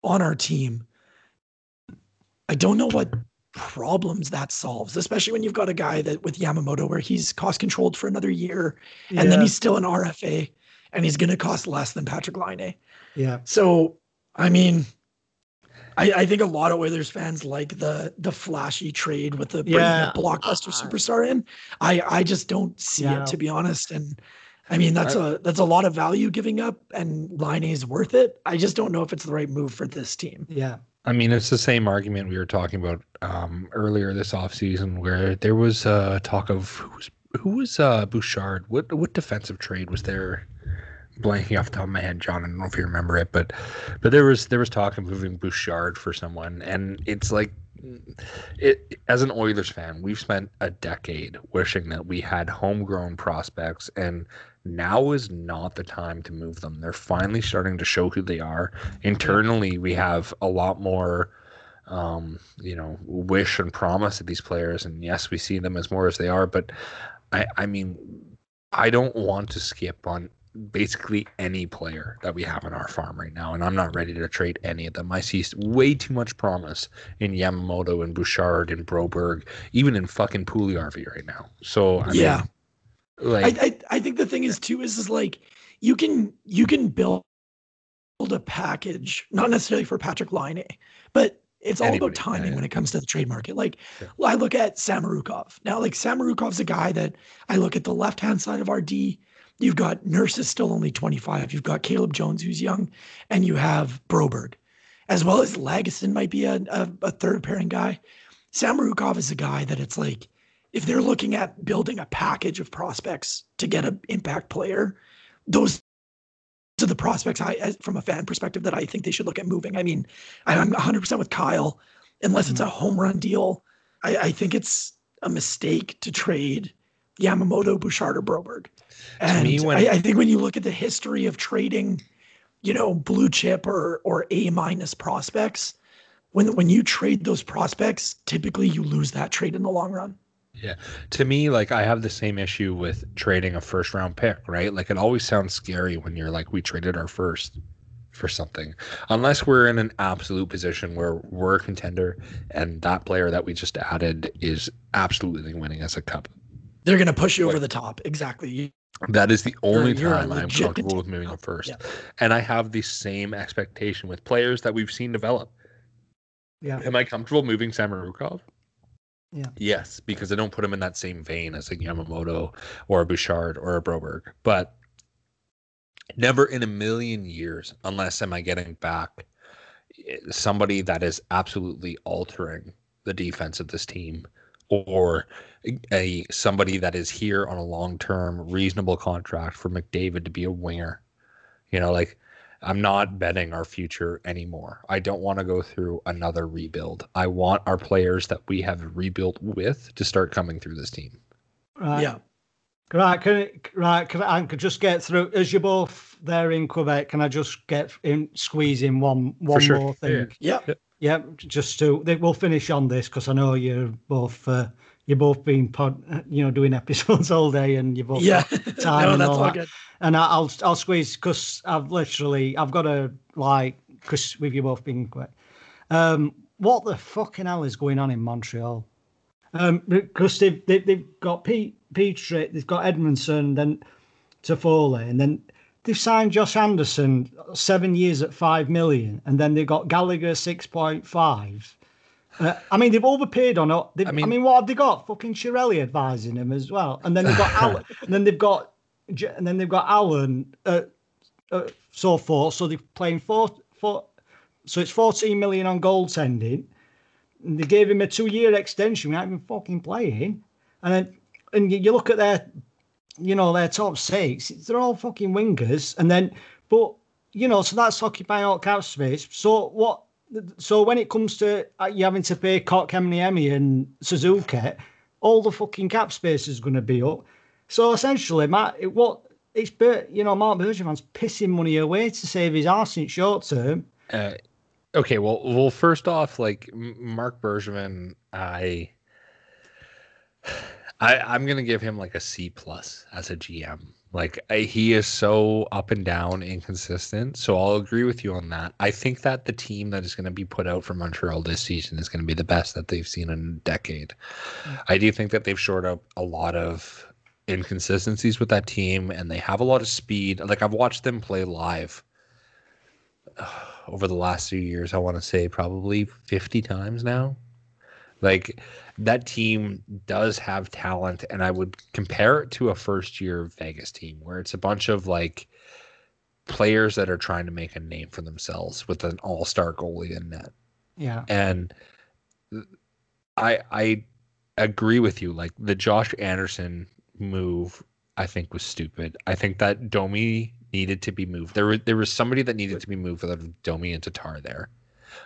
on our team, I don't know what problems that solves, especially when you've got a guy that with Yamamoto where he's cost controlled for another year and then he's still an RFA and he's going to cost less than Patrik Laine. Yeah. So, I mean, I, I, think a lot of Oilers fans like the the flashy trade with the yeah. blockbuster uh, superstar in. I I just don't see yeah. it to be honest. And I mean that's a that's a lot of value giving up, and Laine is worth it. I just don't know if it's the right move for this team. Yeah. I mean, it's the same argument we were talking about um, earlier this offseason where there was uh, talk of who was who was uh, Bouchard. What what defensive trade was there blanking off the top of my head, John. I don't know if you remember it, but but there was there was talk of moving Bouchard for someone, and it's like it as an Oilers fan, we've spent a decade wishing that we had homegrown prospects, and now is not the time to move them. They're finally starting to show who they are. Internally, we have a lot more um, you know, wish and promise of these players, and yes, we see them as more as they are, but I I mean I don't want to skip on basically any player that we have in our farm right now, and I'm not ready to trade any of them. I see way too much promise in Yamamoto and Bouchard and Broberg, even in fucking Puljujarvi right now. So I yeah, mean, like I, I I think the thing is too is is like you can you can build a package not necessarily for Patrik Laine, but it's all Anybody, about timing yeah, when it comes to the trade market. Like. I look at Samorukov. Now, like Samorukov's a guy that I look at the left hand side of our D You've got Nurse is still only 25. You've got Caleb Jones, who's young, and you have Broberg, as well as Lagesson might be a, a, a third pairing guy. Samorukov is a guy that it's like, if they're looking at building a package of prospects to get an impact player, those are the prospects I, from a fan perspective, that I think they should look at moving. I mean, I'm 100% with Kyle. Unless it's a mm-hmm. home run deal, I, I think it's a mistake to trade Yamamoto, Bouchard, or Broberg. And when, I, I think when you look at the history of trading, you know, blue chip or or A minus prospects, when when you trade those prospects, typically you lose that trade in the long run. Yeah. To me, like I have the same issue with trading a first round pick, right? Like it always sounds scary when you're like, we traded our first for something. Unless we're in an absolute position where we're a contender and that player that we just added is absolutely winning as a cup. They're gonna push you like, over the top. Exactly. That is the only you're, time you're I'm comfortable with moving up first. Yeah. And I have the same expectation with players that we've seen develop. Yeah. Am I comfortable moving Samorukov? Yeah. Yes, because I don't put him in that same vein as a Yamamoto or a Bouchard or a Broberg. But never in a million years, unless am I getting back eh, somebody that is absolutely altering the defense of this team or a somebody that is here on a long term reasonable contract for McDavid to be a winger. You know, like I'm not betting our future anymore. I don't want to go through another rebuild. I want our players that we have rebuilt with to start coming through this team. Right. Yeah. Right, can it, right, can I, I could just get through as you're both there in Quebec. Can I just get in, squeeze in one one sure. more thing? Yeah. Yeah. Yeah, just to we'll finish on this because I know you're both uh, you're both been pod, you know, doing episodes all day, and you've both Yeah. [LAUGHS] time no, and all all that. And I, I'll I'll squeeze because I've literally I've got to like because with you both being quick. Um, what the fucking hell is going on in Montreal? Um, because they've they, they've got Pete Petry, they've got Edmundson, then Toffoli, and then they've signed Josh Anderson seven years at five million, and then they've got Gallagher six point five. Uh, I mean, they've overpaid on. it. They've, I, mean, mean- what have they got? Fucking Shirelli advising him as well, and then they've got Allen, [LAUGHS] and then they've got, and then they've got Allen. Uh, uh, so forth. So they're playing four, four. So it's fourteen million on goaltending. And they gave him a two-year extension without even fucking playing. And then, and you, you look at their, you know, their top six. They're all fucking wingers. And then, but you know, so that's occupying all cap space. So what? So when it comes to uh, you having to pay Kotkaniemi and Suzuki, all the fucking cap space is going to be up. So essentially, Matt, what it's Ber- you know Marc Bergevin's pissing money away to save his arse in short term. Uh, okay, well, well, first off, like Marc Bergevin, I, [SIGHS] I, I'm gonna give him like a C plus as a GM. Like I, he is so up and down, inconsistent. So I'll agree with you on that. I think that the team that is going to be put out for Montreal this season is going to be the best that they've seen in a decade. Mm. I do think that they've shored up a lot of inconsistencies with that team, and they have a lot of speed. Like I've watched them play live [SIGHS] over the last few years, I want to say probably 50 times now. Like that team does have talent, and I would compare it to a first year Vegas team where it's a bunch of like players that are trying to make a name for themselves with an all star goalie in net. Yeah, And I I agree with you. Like the Josh Anderson move, I think was stupid. I think that Domi needed to be moved. There was there was somebody that needed to be moved out of Domi and Tatar there.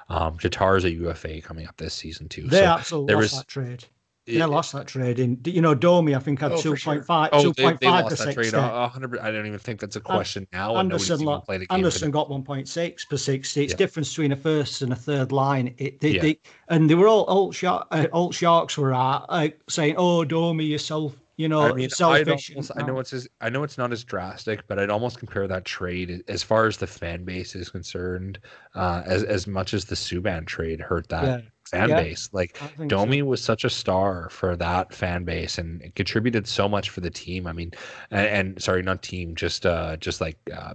Um, Tatar is a UFA coming up this season too. they so absolutely there lost was- that trade. it- They lost that trade in. You know, Domi, I think had Oh, two for sure. point five, Oh, two they, they lost per that trade. sixty. hundred. I don't even think that's a question now. and nobody's Anderson, even lo- played a game Anderson got 1.6 per 60. It's Yeah. difference between a first and a third line. It, they, Yeah. they, and they were all alt, shark, uh, alt sharks were at, uh, saying, "Oh, Domi, yourself, you know, I mean, I'd selfish." almost, I know it's as, I know it's not as drastic, but I'd almost compare that trade as far as the fan base is concerned, uh, as as much as the Subban trade hurt that Yeah. fan Yeah. base. Like I think so. Domi was such a star for that fan base and it contributed so much for the team. I mean, and, and sorry, not team, just uh, just like uh,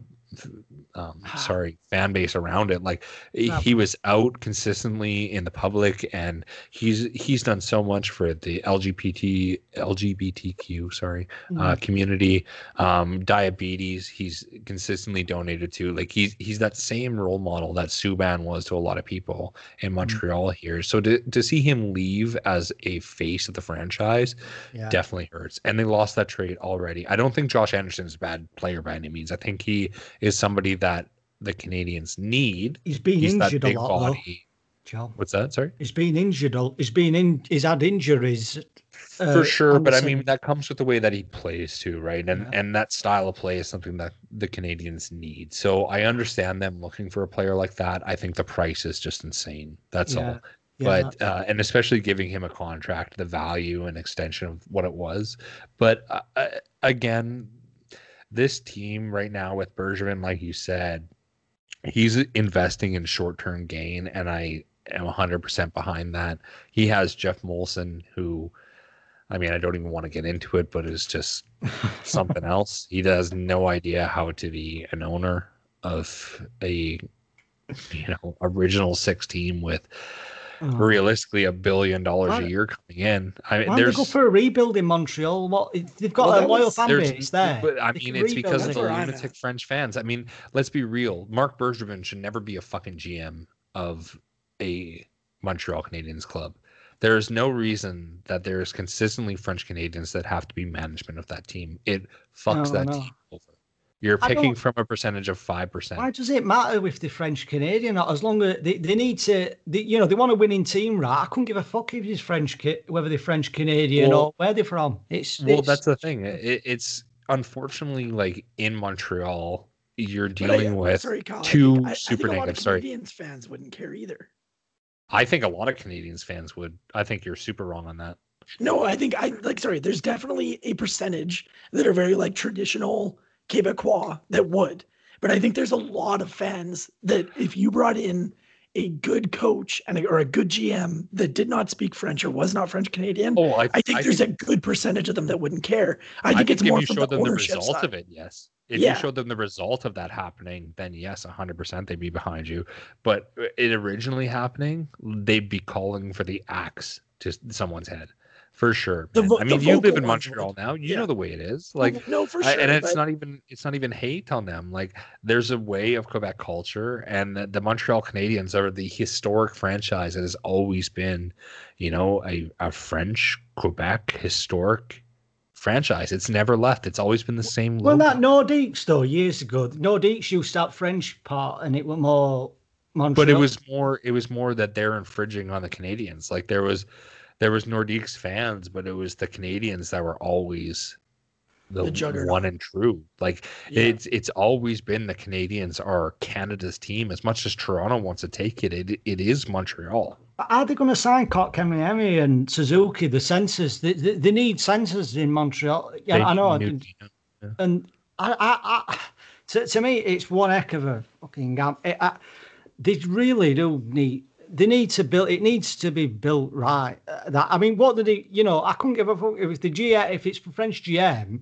um, [SIGHS] sorry, fan base around it. Like he- he was out consistently in the public, and he's he's done so much for the LGBT LGBTQ sorry uh, Mhm. community, um, diabetes. He's consistently donated to. Like he's he's that same role model that Subban was to a lot of people in Mm-hmm. Montreal here. So to to see him leave as a face of the franchise yeah. definitely hurts. And they lost that trade already. I don't think Josh Anderson is a bad player by any means. I think he is somebody that the Canadians need. He's been He's that injured a lot, though. body. Joe. What's that? Sorry. He's been injured. He's been in. He's had injuries. uh, for sure but i mean that comes with the way that he plays too right and Yeah. and that style of play is something that the canadians need so i understand them looking for a player like that i think the price is just insane that's Yeah. all Yeah, but uh, and especially giving him a contract the value and extension of what it was but uh, uh, again this team right now with bergevin like you said he's investing in short-term gain and i am 100% behind that. He has geoff molson who i mean i don't even want to get into it but is just [LAUGHS] something else. He has no idea how to be an owner of a you know original six team with Oh. realistically a billion dollars Why- a year coming in. I mean, Why they there's go for a rebuild in Montreal? What they've got Well, a loyal fan base there. But I They mean, it's because of the where lunatic. French fans. I mean, let's be real. Marc Bergevin should never be a fucking GM of a Montreal Canadiens club. There is no reason that there is consistently French Canadians that have to be management of that team. It fucks No, that no. team over. You're picking from a percentage of five percent. Why does it matter if they're French Canadian? As long as they, they need to, they, you know, they want a winning team, right? I couldn't give a fuck if he's French, whether they're French Canadian Well- or where they're from. It's Well, it's- that's the thing. It, it's unfortunately like in Montreal, you're But I- dealing with. sorry, Kyle, I two think- I- I super negative. a lot of sorry. Canadians fans wouldn't care either. I think a lot of Canadians fans would. I think you're super wrong on that. No, I think I like sorry, there's definitely a percentage that are very like traditional Quebecois that would. But I think there's a lot of fans that if you brought in a good coach and a, or a good GM that did not speak French or was not French Canadian, Oh, I, I think there's a good percentage of them that wouldn't care. I think it's if more you from showed the them the ownership result side. of it. Yes, if Yeah. you showed them the result of that happening, then yes, hundred percent they'd be behind you. But it originally happening, they'd be calling for the axe to someone's head, for sure. Vo- I mean, you live in Montreal now. You Yeah. know the way it is. Like no, for I- sure. and it's but- not even it's not even hate on them like there's a way of quebec culture and the, the montreal canadiens are the historic franchise that has always been you know a, a french quebec historic franchise it's never left it's always been the same well, logo. that Nordiques though years ago, Nordiques used that French part, and it was more Montreal. but it was more it was more that they're infringing on the canadians like there was there was nordiques fans but it was the canadians that were always the, The one and true like yeah. It's it's always been the Canadians are Canada's team. As much as Toronto wants to take it, it, it is Montreal. Are they going to sign Kotkaniemi and Suzuki? The sensors, they, they, they need sensors in Montreal. Yeah, They I know. knew- and I, I, I to, to me, it's one heck of a fucking gam. It, I, they really do need. They need to build. It needs to be built right. Uh, that I mean, what did they? You know, I couldn't give a fuck if it's the GM, if it's for French GM,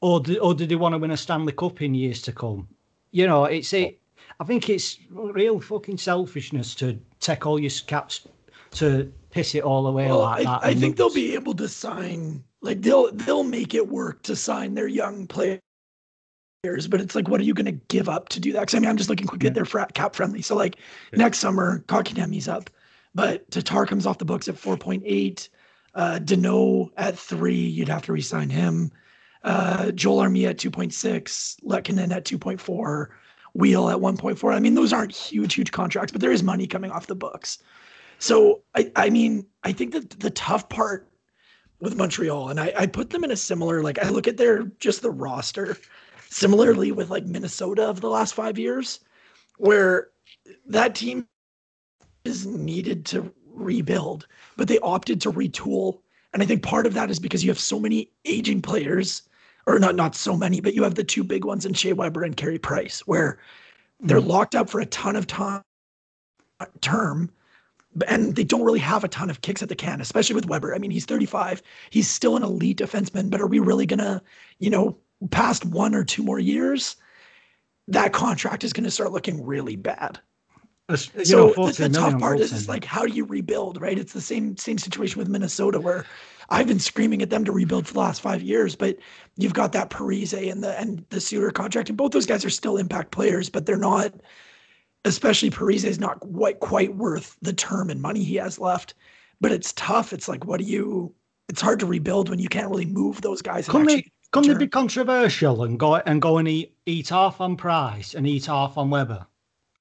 or do, or do they want to win a Stanley Cup in years to come? You know, it's it. I think it's real fucking selfishness to take all your caps to piss it all away Well, like I, that. I think they'll be able to sign like they'll they'll make it work to sign their young players. But it's like, what are you going to give up to do that? Because I mean, I'm just looking quick Yeah. at their frat cap friendly. So like Yeah. next summer, Kotkaniemi's up, but Tatar comes off the books at 4.8. Uh, Danault at three, you'd have to re-sign him. Uh, Joel Armia at 2.6, Lehkonen at 2.4, Weal at 1.4. I mean, those aren't huge, huge contracts, but there is money coming off the books. So I, I mean, I think that the tough part with Montreal, and I, I put them in a similar, like I look at their just the roster, similarly with like Minnesota of the last five years, where that team is needed to rebuild, but they opted to retool. And I think part of that is because you have so many aging players, or not not so many, but you have the two big ones in Shea Weber and Carey Price, where they're mm-hmm. locked up for a ton of time term and they don't really have a ton of kicks at the can, especially with Weber. I mean, he's 35. He's still an elite defenseman, but are we really gonna, you know, past one or two more years, that contract is gonna start looking really bad. You So know, the, the tough part is, is like, how do you rebuild, right? It's the same same situation with Minnesota where I've been screaming at them to rebuild for the last five years, but you've got that Parise and the and the Suter contract, and both those guys are still impact players, but they're not. Especially Parise is not quite quite worth the term and money he has left. But it's tough. It's like, what do you? It's hard to rebuild when you can't really move those guys. Couldn't actually they, couldn't they be controversial and go and go and eat, eat half on Price and eat half on Weber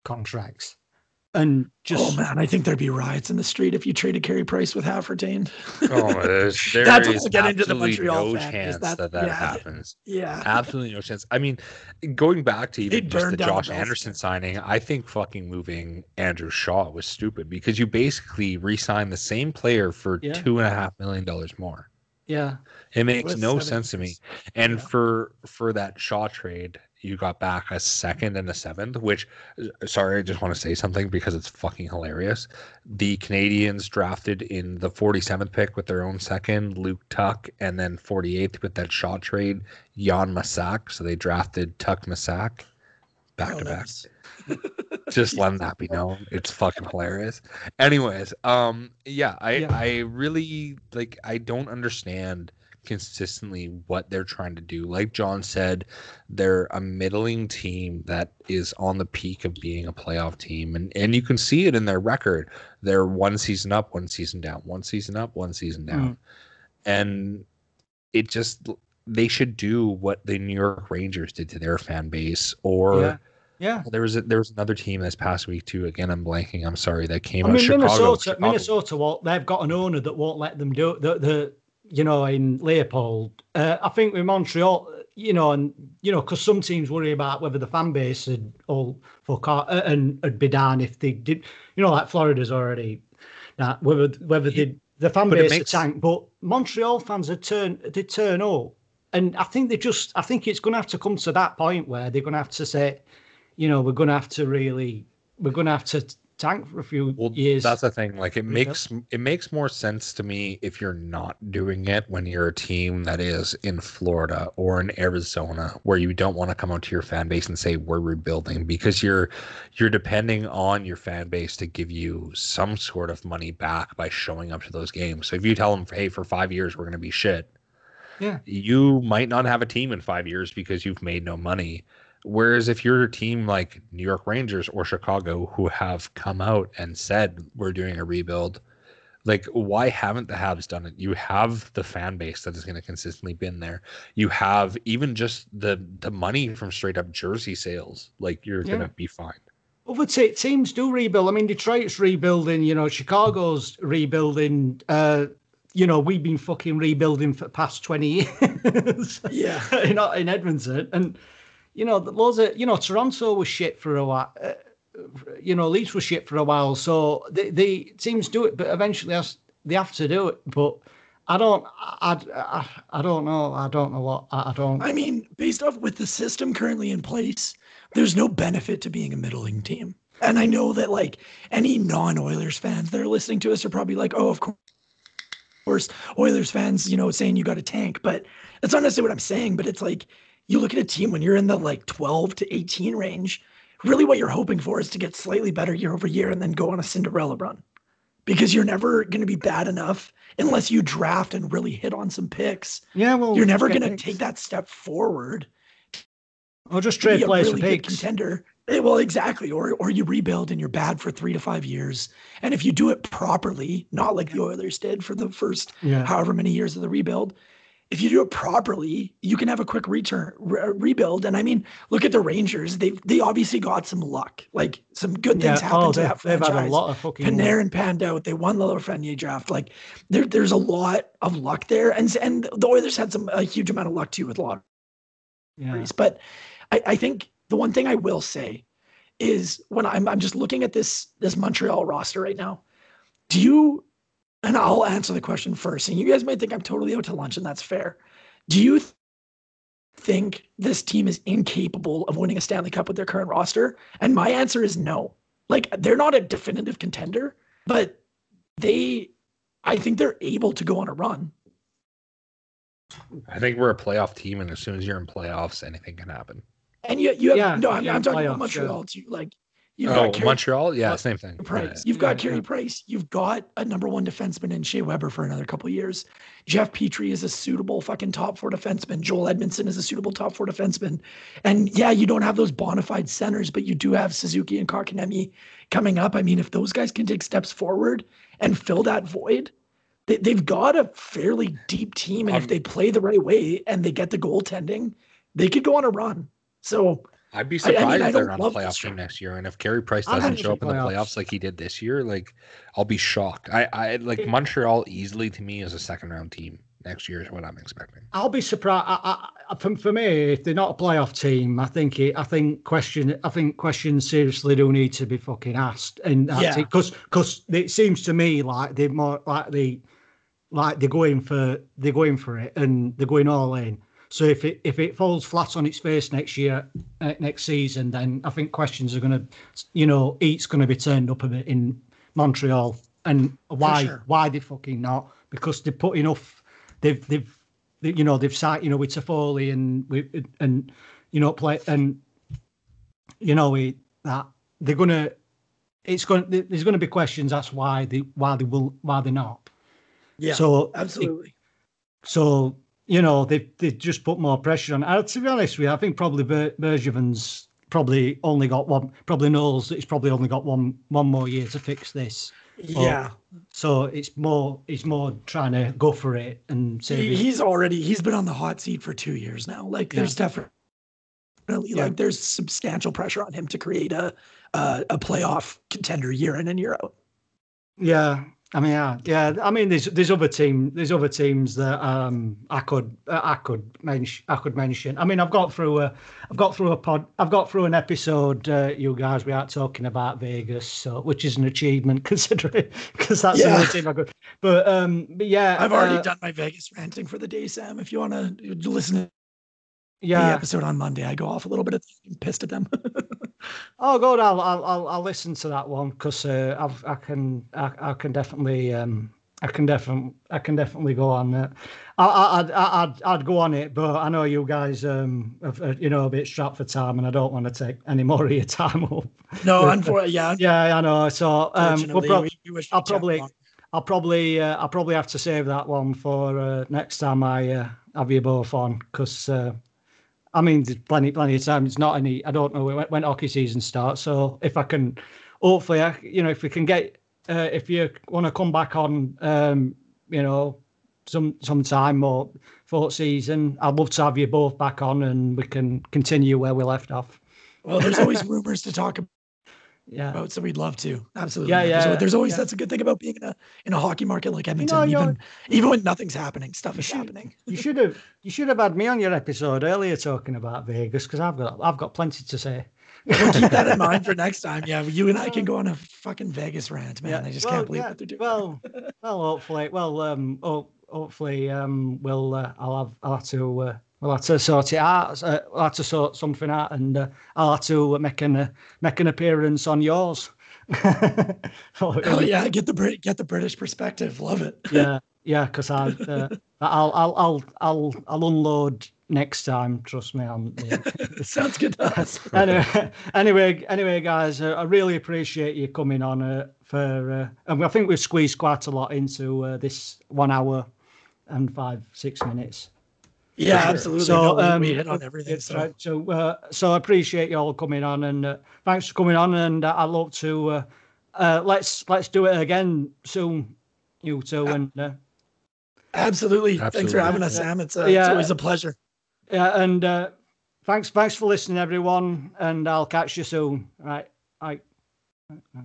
contracts, and just oh man, I think there'd be riots in the street if you traded Carey Price with Halfertain. Oh, uh, [LAUGHS] there's, there That's is what we'll get into the absolutely Montreal no fan, is chance that- that that yeah. happens. yeah. Absolutely no chance. I mean, going back to even just the Josh Anderson signing, I think fucking moving Andrew Shaw was stupid because you basically re-signed the same player for Yeah. two and a half million dollars more. Yeah. It makes With no sense to me. And Yeah. for for that Shaw trade, you got back a second and a seventh. Which, uh, sorry, I just want to say something because it's fucking hilarious. The Canadians drafted in the 47th pick with their own second, Luke Tuck, and then 48th with that Shaw trade, Jan Mysak. So they drafted Tuck Mysak back Oh, to back nice. [LAUGHS] just let [LAUGHS] that be known. It's fucking hilarious. Anyways, um, yeah, I Yeah. I really like I don't understand consistently what they're trying to do. Like John said, they're a middling team that is on the peak of being a playoff team, and and you can see it in their record. They're one season up, one season down, one season up, one season down, and it just they should do what the New York Rangers did to their fan base, or Yeah. Yeah. there was a, there was another team this past week too. Again, I'm blanking. I'm sorry. That came I out. mean, Chicago. Minnesota, Chicago. Minnesota, well, they've got an owner that won't let them do it. The, the you know, in Leipold, uh, I think with Montreal, you know, and you know, because some teams worry about whether the fan base would all fuck out uh, and would be down if they did, you know, like Florida's already that whether whether they the fan But base makes- tank, but Montreal fans had turn they turn up, and I think they just, I think it's going to have to come to that point where they're going to have to say, you know, we're going to have to really, we're going to have to tank for a few Well, years. that's the thing. Like it makes it makes more sense to me if you're not doing it when you're a team that is in Florida or in Arizona, where you don't want to come out to your fan base and say we're rebuilding because you're you're depending on your fan base to give you some sort of money back by showing up to those games. So if you tell them, hey, for five years we're going to be shit, Yeah. you might not have a team in five years because you've made no money. Whereas if you're a team like New York Rangers or Chicago who have come out and said we're doing a rebuild, like why haven't the Habs done it? You have the fan base that is going to consistently been there. You have even just the the money from straight up jersey sales. Like you're Yeah. going to be fine. Other te- teams do rebuild. I mean, Detroit's rebuilding. You know, Chicago's rebuilding. Uh, you know, we've been fucking rebuilding for the past twenty [LAUGHS] years. Yeah. [LAUGHS] in in Edmonton, and you know, loads of you know, Toronto was shit for a while. Uh, you know, Leafs was shit for a while. So the the teams do it, but eventually has, they have to do it. But I don't. I, I, I don't know. I don't know what. I, I don't. I mean, based off with the system currently in place, there's no benefit to being a middling team. And I know that like any non-Oilers fans that are listening to us are probably like, oh, of course, course, Oilers fans, you know, saying you got a tank, but that's not necessarily what I'm saying. But it's like you look at a team when you're in the like 12 to 18 range, really what you're hoping for is to get slightly better year over year and then go on a Cinderella run. Because you're never going to be bad enough unless you draft and really hit on some picks. yeah, well, You're never going to take that step forward Or just trade players really for picks. contender. Eh, Well, exactly. Or or you rebuild and you're bad for three to five years. And if you do it properly, not like the Oilers did for the first Yeah. however many years of the rebuild, if you do it properly, you can have a quick return re- rebuild. And I mean, look at the Rangers. They they obviously got some luck. Like some good things Yeah, happened oh, to that they've had a lot of fucking. Panarin panned out. They won the Lafreniere draft. Like there, there's a lot of luck there, and and the Oilers had some a huge amount of luck too with lotteries. Yeah. But I, I think the one thing I will say is when I'm I'm just looking at this this Montreal roster right now. Do you? And I'll answer the question first. And you guys might think I'm totally out to lunch, and that's fair. Do you th- think this team is incapable of winning a Stanley Cup with their current roster? And my answer is no. Like they're not a definitive contender, but they, I think they're able to go on a run. I think we're a playoff team, and as soon as you're in playoffs, anything can happen. And you, you have Yeah, no. I'm, I'm talking playoffs, about yeah. Montreal too. Like you've oh, got Carey Montreal, yeah, Well, same thing. Price. Yeah. You've got Yeah, Carey yeah. Price. You've got a number one defenseman in Shea Weber for another couple of years. Jeff Petry is a suitable fucking top four defenseman. Joel Edmundson is a suitable top four defenseman. And yeah, you don't have those bona fide centers, but you do have Suzuki and Kotkaniemi coming up. I mean, if those guys can take steps forward and fill that void, they, they've got a fairly deep team. And if Um, they play the right way and they get the goaltending, they could go on a run. So I'd be I- I mean, surprised if they're on a playoff team. next year. And if Carey Price doesn't show up in the playoffs. like he did this year, like I'll be shocked. I, I like Montreal easily to me as a second round team next year is what I'm expecting. I'll be surprised. I, I, for, for me, if they're not a playoff team, I think it. I think question. I think questions seriously do need to be fucking asked, and Yeah. because because it seems to me like they're more like they like they're going for they're going for it and they're going all in. So if it if it falls flat on its face next year, uh, next season, then I think questions are going to, you know, eat's going to be turned up a bit in Montreal. And why sure. why they fucking not? Because they put enough. They've they've they, you know they've signed you know with Toffoli and with and you know play and you know we that they're gonna it's going there's going to be questions that's why they why they will why they're not yeah, so absolutely. so you know they they just put more pressure on uh, to be honest with you I think probably Ber- Bergevin's probably only got one probably knows that he's probably only got one one more year to fix this Yeah. So it's more he's more trying to go for it and say He, he's already he's been on the hot seat for two years now. Like Yeah. there's definitely Yeah. like there's substantial pressure on him to create a a, a playoff contender year in and year out. Yeah, I mean, yeah, yeah. I mean, there's there's other team there's other teams that um I could uh, I could mention I could mention. I mean, I've got through a I've got through a pod I've got through an episode. Uh, you guys we are talking about Vegas, so which is an achievement [LAUGHS] considering because that's the Yeah. only team I could. But um, but yeah, I've already uh, done my Vegas ranting for the day, Sam. If you want to listen to the Yeah. episode on Monday, I go off a little bit. At I'm pissed at them. [LAUGHS] Oh, good. I'll I'll I'll, listen to that one because uh, I've I can I, I can definitely um I can definitely I can definitely go on it. I, I I'd, I'd I'd go on it, but I know you guys um have, uh, you know a bit strapped for time, and I don't want to take any more of your [LAUGHS] time up. no, But, unfortunately, yeah. Yeah, I know. So um, we'll prob- we, we I'll probably- I'll probably uh, I'll probably have to save that one for uh, next time I uh, have you both on because uh, I mean there's plenty plenty of time. It's not any. I don't know when, when hockey season starts. So if I can, hopefully, I, you know, if we can get uh, if you want to come back on, um, you know, some sometime or for season, I'd love to have you both back on and we can continue where we left off. Well, there's always rumors to talk Yeah. so we'd love to. Absolutely. Yeah, There's yeah, There's always yeah. that's a good thing about being in a in a hockey market like Edmonton. you're- even even when nothing's happening, stuff is should- happening. You should have you should have had me on your episode earlier talking about Vegas because I've got I've got plenty to say. [LAUGHS] We'll keep that in mind for [LAUGHS] next time. Yeah, you and I can go on a fucking Vegas rant, man. I just well, can't believe yeah, what they're doing. Well, [LAUGHS] well, hopefully, well, um, ho- hopefully, um, we'll uh, I'll have I'll have to uh, we'll have to sort it out. Uh, I'll have to sort something out, and uh, I'll have to make an uh, make an appearance on yours. [LAUGHS] oh yeah, get the Brit get the British perspective. Love it. yeah, yeah, because I, uh, I'll, I'll, I'll, I'll, I'll unload next time. Trust me. I'm, yeah. [LAUGHS] Sounds good to us. [LAUGHS] anyway, anyway, anyway, guys, uh, I really appreciate you coming on uh, for. Uh, and I think we've squeezed quite a lot into uh, this one hour and five, six minutes. Yeah, Sure. absolutely. So, No, um, we hit on everything. That's So right. So, uh, so I appreciate you all coming on, and uh, thanks for coming on. And uh, I'd love to uh, uh, let's let's do it again soon, you two. And uh, absolutely. Thanks for having us, Yeah. Sam. It's, uh, Yeah. it's always a pleasure. yeah, and uh, thanks thanks for listening, everyone. And I'll catch you soon. Right, right.